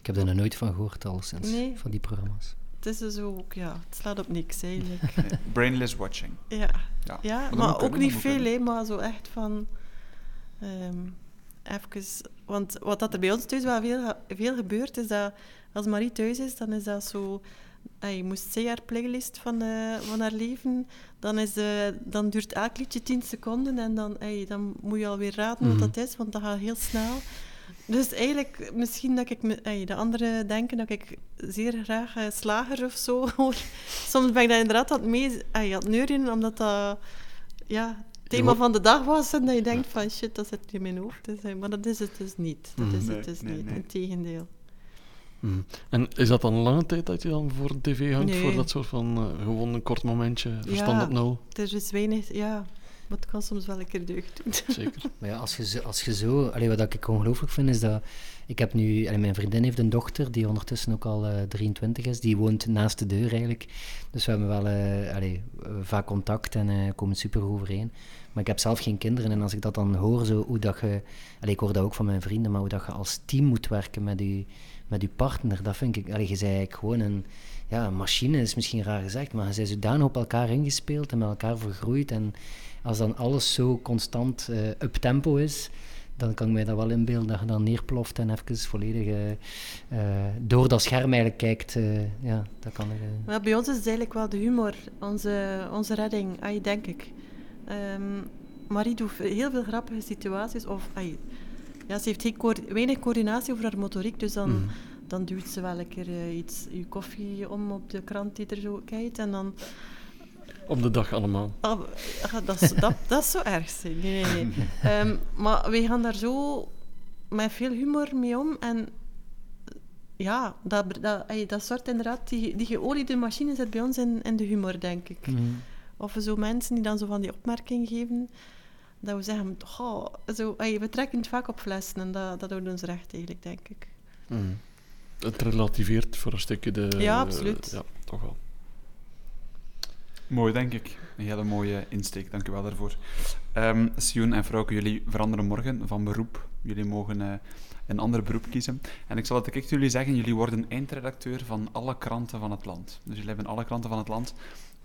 Ik heb er nog nooit van gehoord, al sinds, Nee. van die programma's. het is dus ook, ja, het slaat op niks eigenlijk. Nee, Brainless watching. Ja, Ja, maar, ook kunnen, niet veel, hè, maar zo echt van... ehm even, want wat dat er bij ons thuis wel veel, veel gebeurt, is dat als Marie thuis is, dan is dat zo... Je moest zij haar playlist van, eh, van haar leven, dan, is, eh, dan duurt elk liedje 10 seconden en dan, dan moet je alweer raden Mhm. wat dat is, want dat gaat heel snel. Dus eigenlijk, misschien dat ik... me- de anderen denken dat ik zeer graag eh, slager of zo hoor. Soms ben ik dat inderdaad aan het, mee, eh, aan het neurien, omdat dat ja, thema van de dag was. En dat je denkt van, shit, dat zit in mijn hoofd. Dus, eh, maar dat is het dus niet. Dat Mhm. is Nee, het dus nee, niet. nee. Integendeel. Mhm. En is dat dan een lange tijd dat je dan voor de tv hangt, Nee. voor dat soort van eh, gewoon een kort momentje, verstand Ja. op nul? Er is weinig... Ja, maar het kan soms wel een keer deugd doen. Zeker. Maar ja, als je zo... Als je zo allee, wat ik ongelooflijk vind, is dat... Ik heb nu... mijn vriendin heeft een dochter, die ondertussen ook al eh, 23 is. Die woont naast de deur, eigenlijk. Dus we hebben wel eh, eh, vaak contact en eh, komen super goed overeen. Maar ik heb zelf geen kinderen. En als ik dat dan hoor, zo, hoe dat je... Ik hoor dat ook van mijn vrienden, maar hoe dat je als team moet werken met je, met je partner. Dat vind ik, je zei eigenlijk gewoon een, ja, machine, is misschien raar gezegd, maar je bent zodanig op elkaar ingespeeld en met elkaar vergroeid. En als dan alles zo constant uh, up tempo is, dan kan ik mij dat wel inbeelden dat je dan neerploft en even volledig uh, uh, door dat scherm eigenlijk kijkt. Uh, ja, dat kan maar bij ons is het eigenlijk wel de humor, onze, onze redding, ay, denk ik. Um, Marie doet heel veel grappige situaties. Of, ay, ja, ze heeft geen co weinig coördinatie over haar motoriek, dus dan, mm. dan duwt ze wel een keer iets, je koffie om op de krant die er zo kijkt. En dan op de dag allemaal. Oh, dat, is, dat, dat is zo erg. Nee, nee, nee. um, maar wij gaan daar zo met veel humor mee om. En ja, dat, dat, dat soort inderdaad, die, die geoliede machine zit bij ons in, in de humor, denk ik. Mm. Of zo mensen die dan zo van die opmerking geven, dat we zeggen, oh, zo, we trekken het vaak op flessen en dat, dat doet ons recht eigenlijk, denk ik. Mm. Het relativeert voor een stukje de... Ja, absoluut. ja, toch wel. Mooi, denk ik. Een hele mooie insteek, dank u wel daarvoor. Um, Sioen en Vrouwke, jullie veranderen morgen van beroep. Jullie mogen uh, een ander beroep kiezen. En ik zal het direct jullie zeggen, jullie worden eindredacteur van alle kranten van het land. Dus jullie hebben alle kranten van het land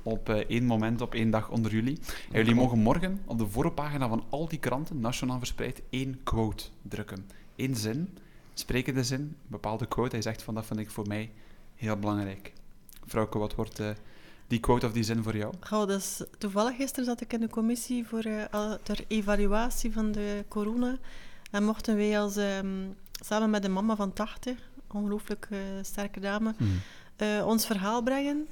op uh, één moment, op één dag onder jullie. En jullie mogen morgen op de voorpagina van al die kranten, nationaal verspreid, één quote drukken. Eén zin, sprekende zin, een bepaalde quote. Hij zegt van, dat vind ik voor mij heel belangrijk. Vrouwke, wat wordt... Uh, die quote of die zin voor jou? Goh, dus toevallig gisteren zat ik in de commissie voor uh, ter evaluatie van de corona. En mochten wij als, um, samen met de mama van 80, ongelooflijk uh, sterke dame, mm. uh, ons verhaal brengen.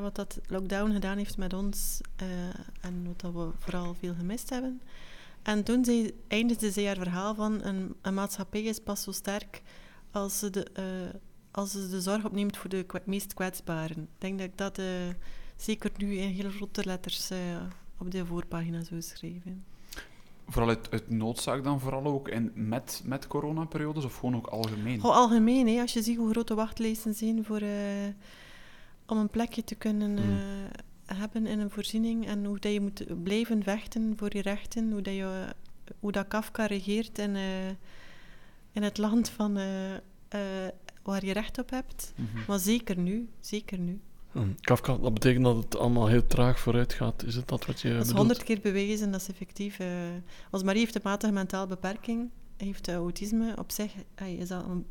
wat dat lockdown gedaan heeft met ons en wat dat we vooral veel gemist hebben. En toen zei, eindigde zij haar verhaal van een, een maatschappij is pas zo sterk als ze de als ze de zorg opneemt voor de meest kwetsbaren. Ik denk dat ik dat uh, zeker nu in heel grote letters uh, op de voorpagina zou schrijven. Vooral uit, uit, noodzaak dan vooral ook en met, met coronaperiodes of gewoon ook algemeen? Gewoon algemeen, hè. als je ziet hoe grote wachtlijsten zijn voor, uh, om een plekje te kunnen mm. hebben in een voorziening en hoe dat je moet blijven vechten voor je rechten, hoe dat, je, hoe dat Kafka regeert in, in het land van waar je recht op hebt. Mm -hmm. Maar zeker nu, zeker nu. Hmm. Kafka, dat betekent dat het allemaal heel traag vooruit gaat. Is het dat wat je Dat is honderd keer bewezen, dat is effectief. Uh, als Marie heeft een matige mentale beperking, heeft uh, autisme op zich, uh, is dat een,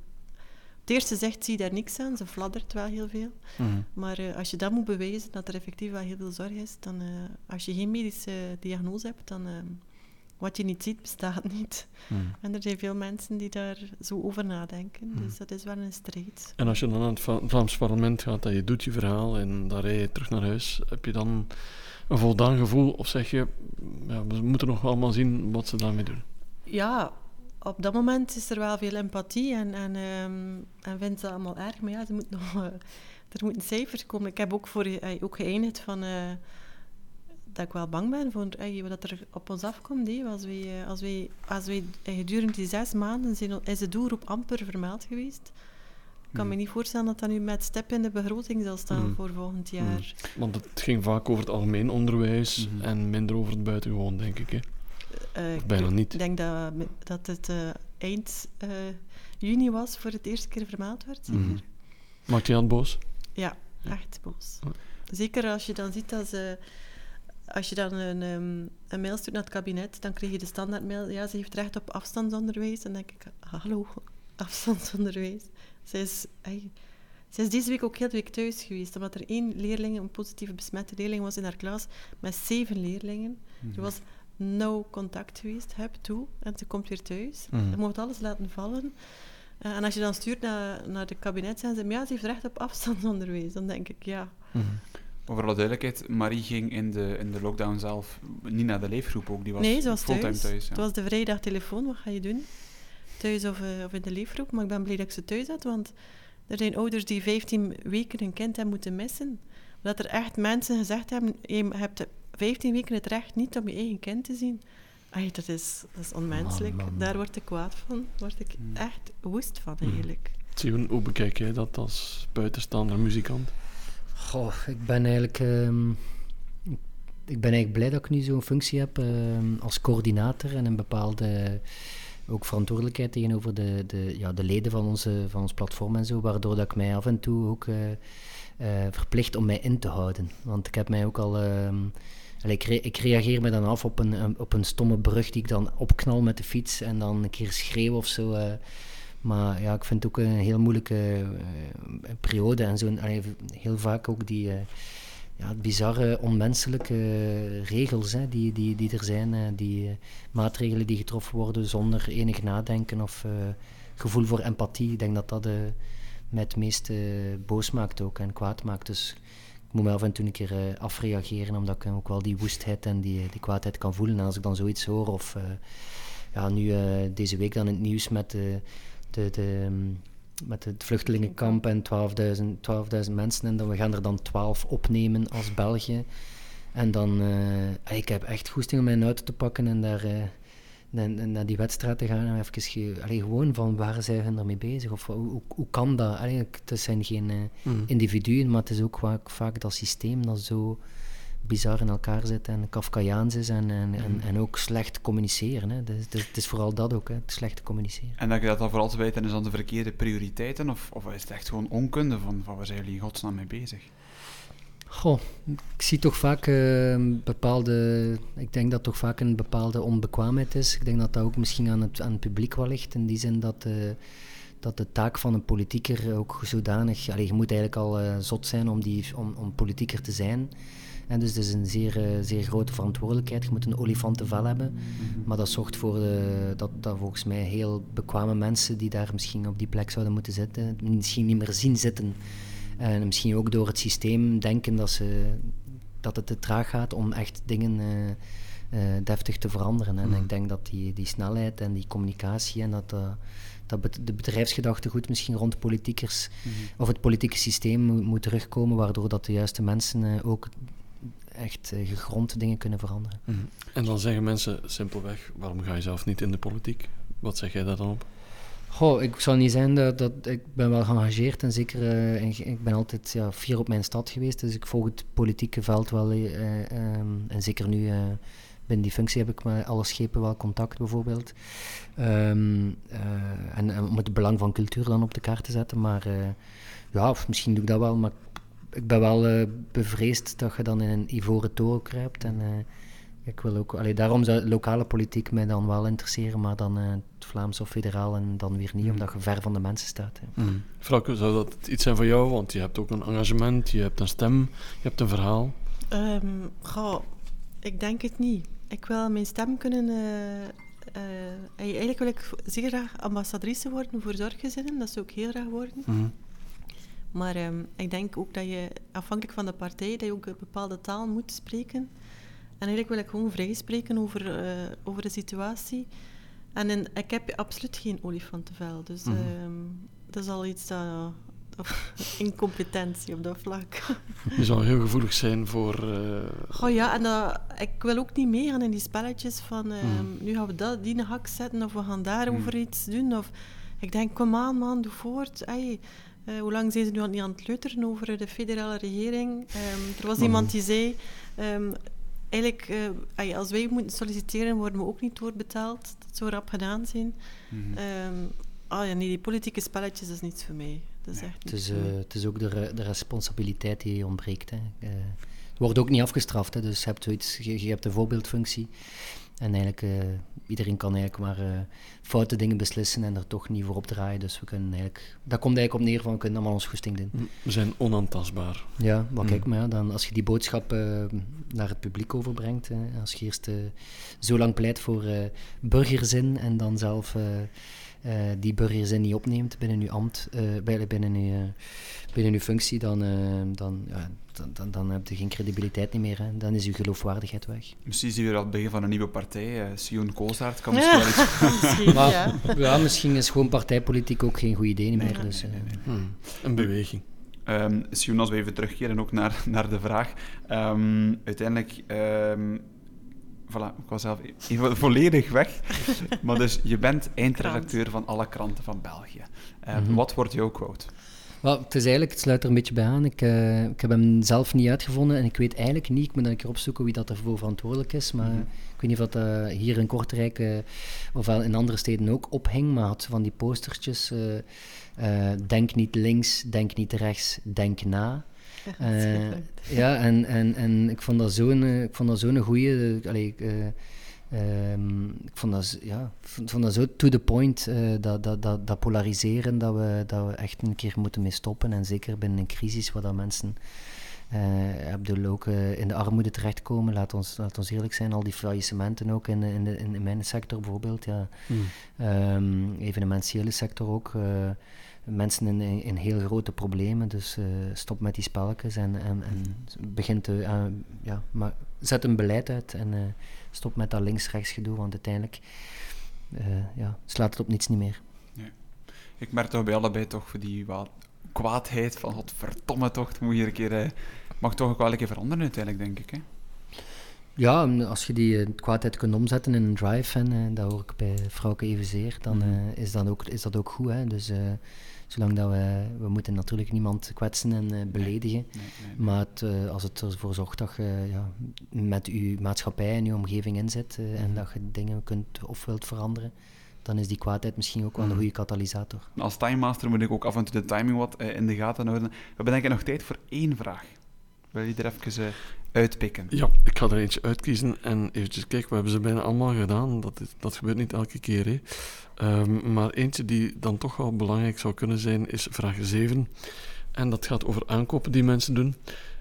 het eerste zegt zie je daar niks aan, ze fladdert wel heel veel. Mm. Maar uh, als je dat moet bewijzen, dat er effectief wel heel veel zorg is, dan als je geen medische diagnose hebt, dan wat je niet ziet, bestaat niet. Hmm. En er zijn veel mensen die daar zo over nadenken. Hmm. Dus dat is wel een strijd. En als je dan naar het Vlaams parlement gaat en je doet je verhaal en dan rij je terug naar huis, heb je dan een voldaan gevoel? Of zeg je, ja, we moeten nog allemaal zien wat ze daarmee doen? Ja, op dat moment is er wel veel empathie en, en, um, en vindt ze allemaal erg. Maar ja, ze moet nog, uh, er moeten cijfers komen. Ik heb ook, voor, uh, ook geëindigd van... Uh, dat ik wel bang ben voor wat er op ons afkomt. Hé. Als wij, als wij, als wij gedurende die zes maanden zijn, is de doelgroep amper vermeld geweest. Ik kan me hmm. niet voorstellen dat dat nu met step in de begroting zal staan hmm. voor volgend hmm. jaar. Want het ging vaak over het algemeen onderwijs en minder over het buitengewoon, denk ik. Hè? Uh, bijna niet. Ik denk dat, dat het uh, eind uh, juni was voor het eerste keer vermeld werd. Zeker. Maakt je boos? Ja, echt boos. Zeker als je dan ziet dat ze als je dan een, um, een mail stuurt naar het kabinet, dan krijg je de standaardmail. Ja, ze heeft recht op afstandsonderwijs. En dan denk ik, hallo, afstandsonderwijs. Zij is, hey, zij is deze week ook heel de week thuis geweest, omdat er één leerling, een positieve besmette leerling was in haar klas, met zeven leerlingen. Er was no contact geweest, heb toe, en ze komt weer thuis. Mm. Je moet alles laten vallen. Uh, en als je dan stuurt naar, naar de kabinet, zeggen ze, ja, ze heeft recht op afstandsonderwijs. Dan denk ik, ja... Mhm. Over alle duidelijkheid, Marie ging in de, in de lockdown zelf niet naar de leefgroep ook. Die was nee, ze was fulltime thuis. thuis ja. Het was de vrijdag telefoon, wat ga je doen? Thuis of, uh, of in de leefgroep. Maar ik ben blij dat ik ze thuis had, want er zijn ouders die 15 weken hun kind hebben moeten missen. Omdat er echt mensen gezegd hebben, je hebt 15 weken het recht niet om je eigen kind te zien. Ay, dat, is, dat is onmenselijk. Daar word ik kwaad van. Daar word ik hmm. echt woest van, hmm. eigenlijk. Hoe bekijk jij dat als buitenstaander muzikant? Goh, ik ben eigenlijk... Um, ik ben eigenlijk blij dat ik nu zo'n functie heb um, als coördinator en een bepaalde ook verantwoordelijkheid tegenover de, de, ja, de leden van, onze, van ons platform en zo, waardoor dat ik mij af en toe ook uh, verplicht om mij in te houden. Want ik heb mij ook al... Ehm, ik, ik, reageer me dan af op een, op een stomme brug die ik dan opknal met de fiets en dan een keer schreeuw of zo. Maar ja, ik vind het ook een heel moeilijke periode en zo. Heel vaak ook die ja, bizarre, onmenselijke regels hè, die, die, die er zijn. Uh, die uh, maatregelen die getroffen worden zonder enig nadenken of uh, gevoel voor empathie. Ik denk dat dat mij het meest boos maakt ook en kwaad maakt. Dus ik moet me af en toe een keer afreageren, omdat ik ook wel die woestheid en die, die kwaadheid kan voelen. En als ik dan zoiets hoor, of ja, nu deze week dan in het nieuws met de, de, de um, met het vluchtelingenkamp en 12.000 mensen. En dan, we gaan er dan 12 opnemen als België. En dan, uh, ik heb echt goesting om mijn auto te pakken en daar uh, naar, naar, die wedstrijd te gaan. En even ge, allee, gewoon van waar zijn we ermee bezig? Of hoe, hoe kan dat? Allee, het zijn geen uh, individuen, maar het is ook vaak, vaak dat systeem dat zo bizar in elkaar zit en Kafkaiaans is en, en, en, en, ook slecht communiceren. Hè. Dus, dus, het is vooral dat ook, hè, het slecht communiceren. En dat je dat dan vooral te wijten is aan de verkeerde prioriteiten of, of is het echt gewoon onkunde van, van waar zijn jullie in godsnaam mee bezig? Goh, ik zie toch vaak uh, bepaalde... Ik denk dat toch vaak een bepaalde onbekwaamheid is. Ik denk dat dat ook misschien aan het, aan het publiek wel ligt, in die zin dat... Uh, dat de taak van een politieker ook zodanig... Allee, je moet eigenlijk al uh, zot zijn om, die, om, om politieker te zijn. En dus het is een zeer, eh, zeer grote verantwoordelijkheid. Je moet een olifantenvel hebben. Mhm. Maar dat zorgt voor de, dat, dat volgens mij heel bekwame mensen die daar misschien op die plek zouden moeten zitten, misschien niet meer zien zitten. En misschien ook door het systeem denken dat, ze, dat het te traag gaat om echt dingen uh, uh, deftig te veranderen. En mhm. ik denk dat die, die snelheid en die communicatie en dat, uh, dat de bedrijfsgedachtegoed misschien rond politiekers mm of het politieke systeem moet, moet, terugkomen, waardoor dat de juiste mensen ook echt uh, gegrond dingen kunnen veranderen. Mhm. En dan zeggen mensen simpelweg, waarom ga je zelf niet in de politiek? Wat zeg jij daar dan op? Goh, ik zal niet zijn dat, dat ik ben wel geëngageerd en zeker, uh, ik ben altijd ja, fier op mijn stad geweest, dus ik volg het politieke veld wel. Uh, um, en zeker nu binnen die functie heb ik met alle schepen wel contact bijvoorbeeld. Um, en, en, om het belang van cultuur dan op de kaart te zetten, maar ja, misschien doe ik dat wel, maar ik ben wel uh, bevreesd dat je dan in een ivoren toren kruipt. En uh, ik wil ook, allee, daarom zou lokale politiek mij dan wel interesseren, maar dan uh, het Vlaams of federaal en dan weer niet, mm. omdat je ver van de mensen staat. Hè. Mm. Zou dat iets zijn voor jou? Want je hebt ook een engagement, je hebt een stem, je hebt een verhaal. Um, goh, ik denk het niet. Ik wil mijn stem kunnen... eigenlijk wil ik zeer graag ambassadrice worden voor zorggezinnen. Dat zou ik heel graag worden. Mm. Maar ehm, ik denk ook dat je, afhankelijk van de partij, dat je ook een bepaalde taal moet spreken. En eigenlijk wil ik gewoon vrij spreken over, uh, over de situatie. En in, ik heb absoluut geen olifantenvel. Dus mm dat is al iets dat... incompetentie op dat vlak. Je zou heel gevoelig zijn voor... Uh... Oh ja, en dat, ik wil ook niet meegaan in die spelletjes van... Uh, Nu gaan we dat, die een hak zetten of we gaan daarover mm. iets doen. Of, ik denk, kom aan man, doe voort. Hey, uh, hoe lang zijn ze nu al niet aan het leuteren over de federale regering? Um, er was iemand die zei... Um, eigenlijk, uh, als wij moeten solliciteren, worden we ook niet doorbetaald. Dat zou rap gedaan zijn. Mm -hmm. um, ah ja, nee, die politieke spelletjes is niets voor mij. Dat is echt het, is, uh, het is ook de, de responsabiliteit die ontbreekt. Hè. het wordt ook niet afgestraft, hè. dus je hebt, zoiets, je, je hebt een voorbeeldfunctie. En eigenlijk, uh, iedereen kan eigenlijk maar uh, foute dingen beslissen en er toch niet voor opdraaien. Dus we kunnen eigenlijk, dat komt eigenlijk op neer van we kunnen allemaal ons goesting doen. Mm, we zijn onaantastbaar. Ja, maar mm. kijk maar, dan, als je die boodschap uh, naar het publiek overbrengt, als je eerst zo lang pleit voor burgerzin en dan zelf die burgerzin niet opneemt binnen uw ambt, binnen, uw, binnen uw functie, dan, dan, ja, dan, dan, dan, heb je geen credibiliteit niet meer. Hè. Dan is uw geloofwaardigheid weg. Misschien zien we al het begin van een nieuwe partij. Uh, Sion Koolzaart kan misschien wel iets... misschien, maar, ja. ja. misschien is gewoon partijpolitiek ook geen goed idee meer. Dus, nee, nee, nee, hmm. Een beweging. Um, Sion, als we even terugkeren ook naar, naar de vraag. Um, uiteindelijk... Um, voilà, ik was zelf even volledig weg. maar dus, je bent eindredacteur van alle kranten van België. Uh, mm -hmm. Wat wordt jouw quote? Wel, het is eigenlijk, het sluit er een beetje bij aan. Ik, eh, ik heb hem zelf niet uitgevonden en ik weet eigenlijk niet, ik moet dan een keer opzoeken wie dat ervoor verantwoordelijk is, maar Mhm. ik weet niet of dat eh, hier in Kortrijk eh, of wel in andere steden ook ophing, maar had van die postertjes, denk niet links, denk niet rechts, denk na. Ja, en, en, en ik vond dat zo'n eh, ik eh, ik, eh, ehm, ik vond dat, ja, vond dat zo to the point, eh, dat, dat, dat, dat polariseren, dat we, dat we echt een keer moeten mee stoppen. En zeker binnen een crisis waar dat mensen ik bedoel, ook eh, in de armoede terechtkomen. Laat ons, laat ons eerlijk zijn, al die faillissementen ook in, de- in, de, in, in mijn sector bijvoorbeeld. Ja. Hmm. Ehm, evenementiële sector ook. mensen in, in, heel grote problemen. Dus stop met die spelletjes en, en, en begint te, eh, ja, maar zet een beleid uit en stop met dat links-rechts gedoe, want uiteindelijk eh, ja, slaat het op niets niet meer. Ik merk toch bij allebei toch die wat kwaadheid van wat verdomme toch, het moet hier een keer, eh, mag toch ook wel een keer veranderen uiteindelijk, denk ik. Hè? Ja, als je die eh, kwaadheid kunt omzetten in een drive, en eh, dat hoor ik bij Frauke evenzeer, dan Mhm. is, dat ook, is dat ook goed. Hè? Dus zolang dat we, we moeten natuurlijk niemand kwetsen en eh, beledigen. Nee, nee, nee. Maar het, eh, als het ervoor zorgt dat je ja, met je maatschappij en je omgeving inzet eh, en dat je dingen kunt of wilt veranderen, dan is die kwaadheid misschien ook wel een Mhm. goede katalysator. Als time master moet ik ook af en toe de timing wat eh, in de gaten houden. We hebben denk ik nog tijd voor één vraag. Wil je er even uitpikken? Ja, ik ga er eentje uitkiezen en eventjes kijken. We hebben ze bijna allemaal gedaan. Dat, is- dat gebeurt niet elke keer. Hè. Ehm, maar eentje die dan toch wel belangrijk zou kunnen zijn, is vraag 7. En dat gaat over aankopen die mensen doen.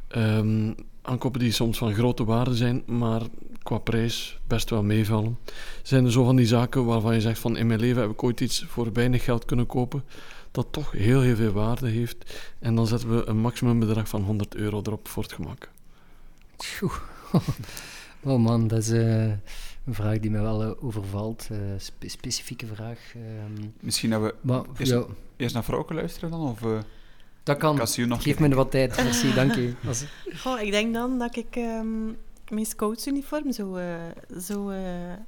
Ehm, aankopen die soms van grote waarde zijn, maar qua prijs best wel meevallen. Zijn er zo van die zaken waarvan je zegt van in mijn leven heb ik ooit iets voor weinig geld kunnen kopen, dat toch heel heel veel waarde heeft. En dan zetten we een maximumbedrag van 100 euro erop voor het gemak. Tjoe. Oh man, dat is eh, een vraag die mij wel eh, overvalt. eh, spe- specifieke vraag. ehm. Misschien dat we maar Is- ja, eerst naar Vrouwke luisteren dan? Of eh dat kan. Nog Geef me wat tijd. Merci, dank je. Als- Goh, ik denk dan dat ik ehm, mijn scoutsuniform zou, eh zou eh,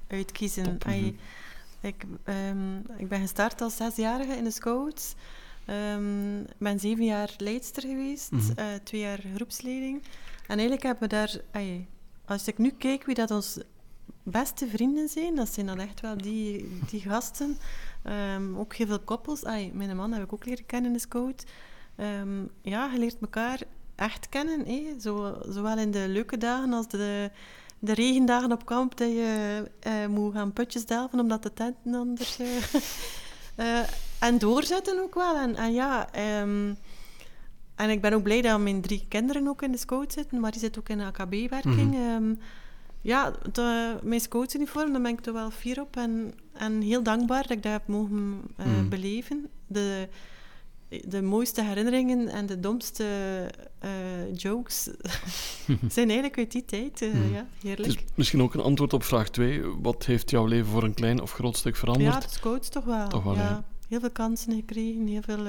uitkiezen. Top, Ai, mhm. ik, ehm, ik ben gestart als zesjarige in de scouts. Ehm, Ik ben zeven jaar leidster geweest, Mhm. eh, twee jaar groepsleiding. En eigenlijk hebben we daar... als ik nu kijk wie dat ons beste vrienden zijn, dat zijn dan echt wel die, die gasten. Ehm, ook heel veel koppels. Ai, mijn man heb ik ook leren kennen in de scout. Ehm, ja, je leert elkaar echt kennen. Zo, zowel in de leuke dagen als de, de regendagen op kamp, dat je eh, moet gaan putjes delven omdat de tenten anders... eh, en doorzetten ook wel. En, en ja... ehm, en ik ben ook blij dat mijn drie kinderen ook in de scout zitten, maar die zitten ook in de AKB-werking. Mhm. Ja, de, mijn scoutsuniform, daar ben ik toch wel fier op en, en heel dankbaar dat ik dat heb mogen eh, Mhm. beleven. De, de mooiste herinneringen en de domste eh, jokes zijn eigenlijk uit die tijd. eh, Mhm. Ja, Het heerlijk. is misschien ook een antwoord op vraag 2. Wat heeft jouw leven voor een klein of groot stuk veranderd? Ja, de scouts toch wel. Toch wel, ja. ja. Heel veel kansen gekregen, heel veel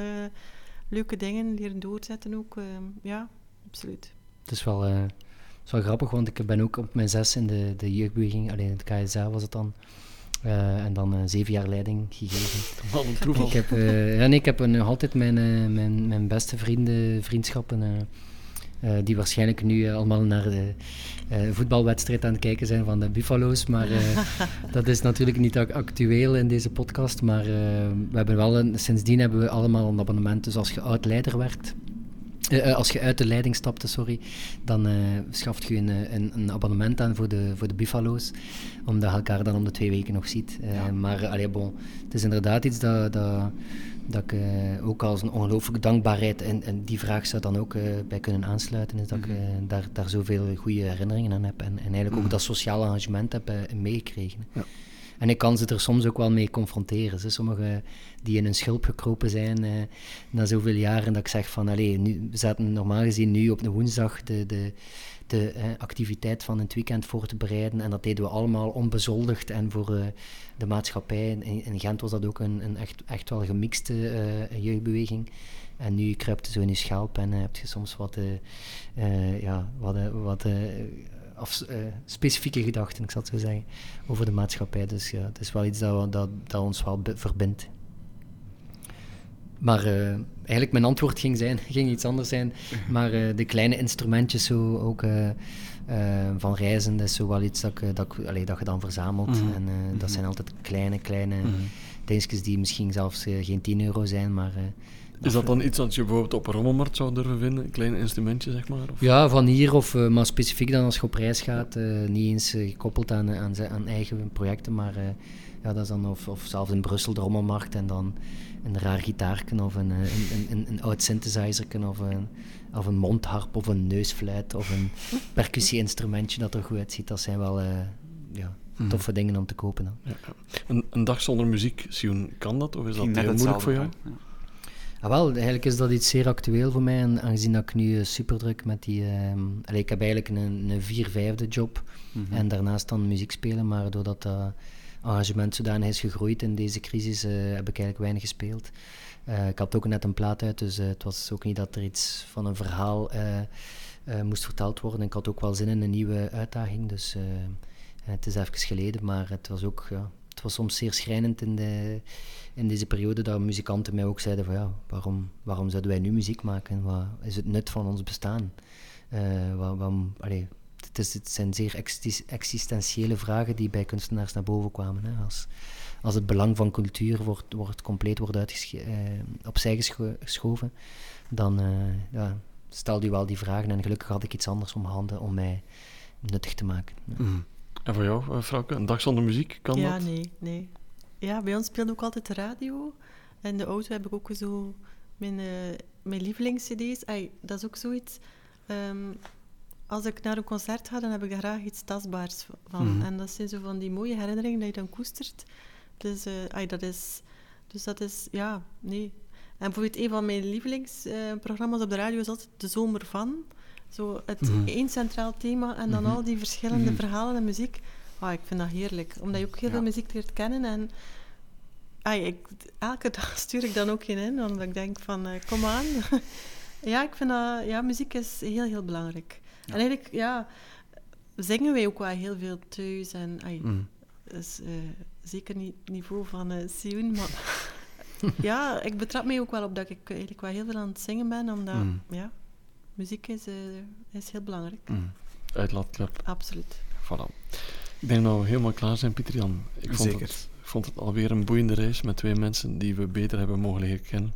leuke dingen leren doorzetten ook. ja, absoluut. Het is wel, eh, het is wel grappig, want ik ben ook op mijn zes in de, de jeugdbeweging, alleen het KSA was het dan, eh, en dan eh, zeven jaar leiding gegeven. Wat een. Ik heb, eh, ja, nee, ik heb nog altijd mijn, mijn, mijn beste vrienden, vriendschappen, die waarschijnlijk nu allemaal naar de voetbalwedstrijd aan het kijken zijn van de Buffalo's. Maar dat is natuurlijk niet ac- actueel in deze podcast. Maar we hebben wel een, sindsdien hebben we allemaal een abonnement. Dus als je oud-leider werkt, eh, eh, als je uit de leiding stapte, sorry, dan eh schaft je een, eh, een, een abonnement aan voor de, voor de Buffalo's, omdat je elkaar dan om de twee weken nog ziet. Eh, Ja. Maar eh, allee, bon, het is inderdaad iets dat, dat, dat ik eh, ook als een ongelooflijke dankbaarheid, en, en die vraag zou dan ook eh, bij kunnen aansluiten, is dat ik Mhm. eh, daar, daar zoveel goede herinneringen aan heb en, en eigenlijk ook Mhm. dat sociale engagement heb eh, meegekregen. Ja. En ik kan ze er soms ook wel mee confronteren. Ze. Sommigen die in hun schulp gekropen zijn eh, na zoveel jaren, dat ik zeg van, allee, nu, we zaten normaal gezien nu op de woensdag de, de, de eh, activiteit van het weekend voor te bereiden. En dat deden we allemaal onbezoldigd en voor eh, de maatschappij. In, in Gent was dat ook een, een echt, echt wel gemixte jeugdbeweging. En nu kruipt zo in je schelp en heb je soms wat, ja, wat, wat af, eh, specifieke gedachten, ik zal het zo zeggen, over de maatschappij. Dus ja, het is wel iets dat, dat, dat ons wel verbindt. Maar eh, eigenlijk mijn antwoord ging, zijn, ging iets anders zijn. Maar eh, de kleine instrumentjes zo ook van reizen, dat is zo wel iets dat, ik, dat, ik- allee, dat je dan verzamelt. Mhm. En dat zijn altijd kleine, kleine Mhm. dingetjes die misschien zelfs geen 10 euro zijn, maar... Is dat dan iets dat je bijvoorbeeld op een rommelmarkt zou durven vinden? Een klein instrumentje, zeg maar? Of? Ja, van hier, of, eh, maar specifiek dan als je op reis gaat, eh, niet eens eh, gekoppeld aan, aan, aan eigen projecten, maar eh, ja, dat is dan of, of zelfs in Brussel de rommelmarkt en dan een raar gitaarken of een, een, een, een, een oud synthesizerken of een, of een mondharp of een neusfluit of een percussie-instrumentje dat er goed uitziet. Dat zijn wel eh, ja, Mhm. toffe dingen om te kopen. Dan. Ja. Een, een dag zonder muziek, Sioen, kan dat? Of is dat heel moeilijk voor jou? ja. Ah, wel, eigenlijk is dat iets zeer actueel voor mij, en aangezien dat ik nu super druk met die... ehm, allee, ik heb eigenlijk een, een vier-vijfde job Mhm. en daarnaast dan muziek spelen, maar doordat dat engagement zodanig is gegroeid in deze crisis, eh, heb ik eigenlijk weinig gespeeld. Eh, ik had ook net een plaat uit, dus eh, het was ook niet dat er iets van een verhaal eh, eh, moest verteld worden. Ik had ook wel zin in een nieuwe uitdaging, dus eh, het is even geleden, maar het was ook... Ja, het was soms zeer schrijnend in, de, in deze periode dat muzikanten mij ook zeiden van ja, waarom, waarom zouden wij nu muziek maken? Wat is het nut van ons bestaan? Allee, het, zijn zeer exis- existentiële vragen die bij kunstenaars naar boven kwamen. Hè. Als, als het belang van cultuur wordt, wordt compleet wordt eh, opzij gescho- geschoven, dan eh, ja, stelde u wel die vragen. En gelukkig had ik iets anders om handen om mij nuttig te maken. Mhm. En voor jou, eh, Frauke, een dag zonder muziek, kan ja, dat? nee, nee. Ja, bij ons speelde ook altijd de radio. En de auto heb ik ook zo mijn, eh, mijn lievelingscd's. Ai, dat is ook zoiets. ehm, als ik naar een concert ga, dan heb ik daar graag iets tastbaars van. Mhm. En dat zijn zo van die mooie herinneringen dat je dan koestert. Dus, eh, dat is, dus dat is, ja, nee. En bijvoorbeeld een van mijn lievelingsprogramma's op de radio is altijd De Zomer van. Zo het Mhm. één centraal thema en dan Mhm. al die verschillende Mhm. verhalen en muziek. Ah, ik vind dat heerlijk, omdat je ook heel Ja. veel muziek leert kennen. En ah, ik, elke dag stuur ik dan ook geen in, omdat ik denk van, eh, kom aan. ja, ik vind dat, ja, muziek is heel, heel belangrijk. Ja. En eigenlijk, ja, zingen wij ook wel heel veel thuis. En dat is eh, zeker niet het niveau van Sioen, maar ja, ik betrap mij ook wel op dat ik eigenlijk wel heel veel aan het zingen ben, omdat, ja, muziek is, eh, is heel belangrijk. Mhm. Uitlaatklep, Absoluut. voilà. Ik denk dat we helemaal klaar zijn, Pieter Jan. Ik vond Zeker. Het, ik vond het alweer een boeiende reis met twee mensen die we beter hebben mogen leren kennen.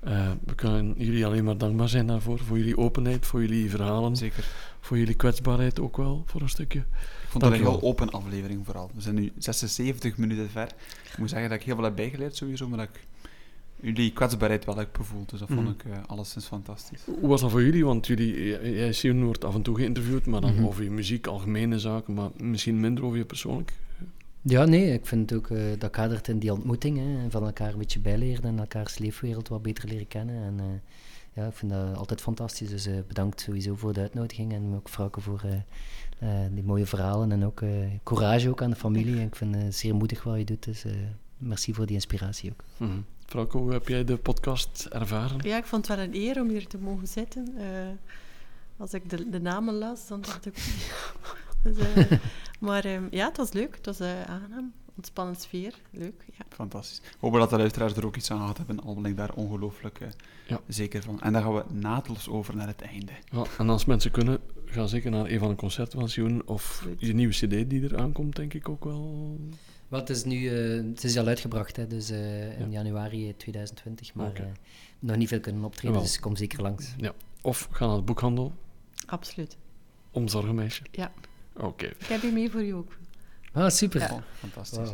Eh, we kunnen jullie alleen maar dankbaar zijn daarvoor, voor jullie openheid, voor jullie verhalen, Zeker. voor jullie kwetsbaarheid ook wel, voor een stukje. Ik vond dat een heel open aflevering vooral. We zijn nu 76 minuten ver. Ik moet zeggen dat ik heel veel heb bijgeleerd sowieso, maar dat ik jullie kwetsbaarheid wel heb gevoeld. Dus dat vond Mhm. ik eh, alleszins fantastisch. Hoe was dat voor jullie? Want jullie, jij, jij, Sion, wordt af en toe geïnterviewd, maar dan Mhm. over je muziek, algemene zaken, maar misschien minder over je persoonlijk. Ja, nee, ik vind ook eh, dat kadert in die ontmoeting, hè, en van elkaar een beetje bijleren en elkaars leefwereld wat beter leren kennen. En eh, ja, ik vind dat altijd fantastisch. Dus eh, bedankt sowieso voor de uitnodiging en ook Frauke voor eh, eh, die mooie verhalen en ook eh, courage ook aan de familie. En ik vind het zeer moedig wat je doet, dus eh, merci voor die inspiratie ook. Mhm. Frauke, hoe heb jij de podcast ervaren? Ja, ik vond het wel een eer om hier te mogen zitten. Eh, als ik de, de namen las, dan dacht ik... dus, eh, maar ehm, ja, het was leuk. Het was eh, aangenaam. Ontspannen sfeer. Leuk, ja. Fantastisch. Hopen dat de luisteraars er ook iets aan gehad hebben, al ben ik daar ongelooflijk Ja. zeker van. En dan gaan we naadloos over naar het einde. Ja, en als mensen kunnen, ga zeker naar een van de concerten van Sion of je nieuwe cd die er aankomt, denk ik ook wel. Het is nu eh, het is al uitgebracht, hè, dus eh, in Ja. januari 2020, maar Oké. eh, nog niet veel kunnen optreden, Jawel. dus kom zeker langs. Ja. Of ga naar de boekhandel, Absoluut. om Zorgenmeisje. Ja. Oké. Ik heb hier mee voor u ook. Ah, super. Oh, fantastisch.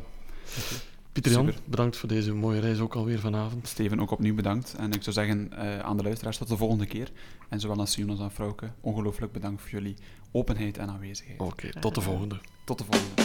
Pieter Jan, Super. bedankt voor deze mooie reis ook alweer vanavond. Steven, ook opnieuw bedankt. En ik zou zeggen eh, aan de luisteraars tot de volgende keer. En zowel aan Sion als aan Frauke, ongelooflijk bedankt voor jullie openheid en aanwezigheid. Oké, tot de volgende. Tot de volgende.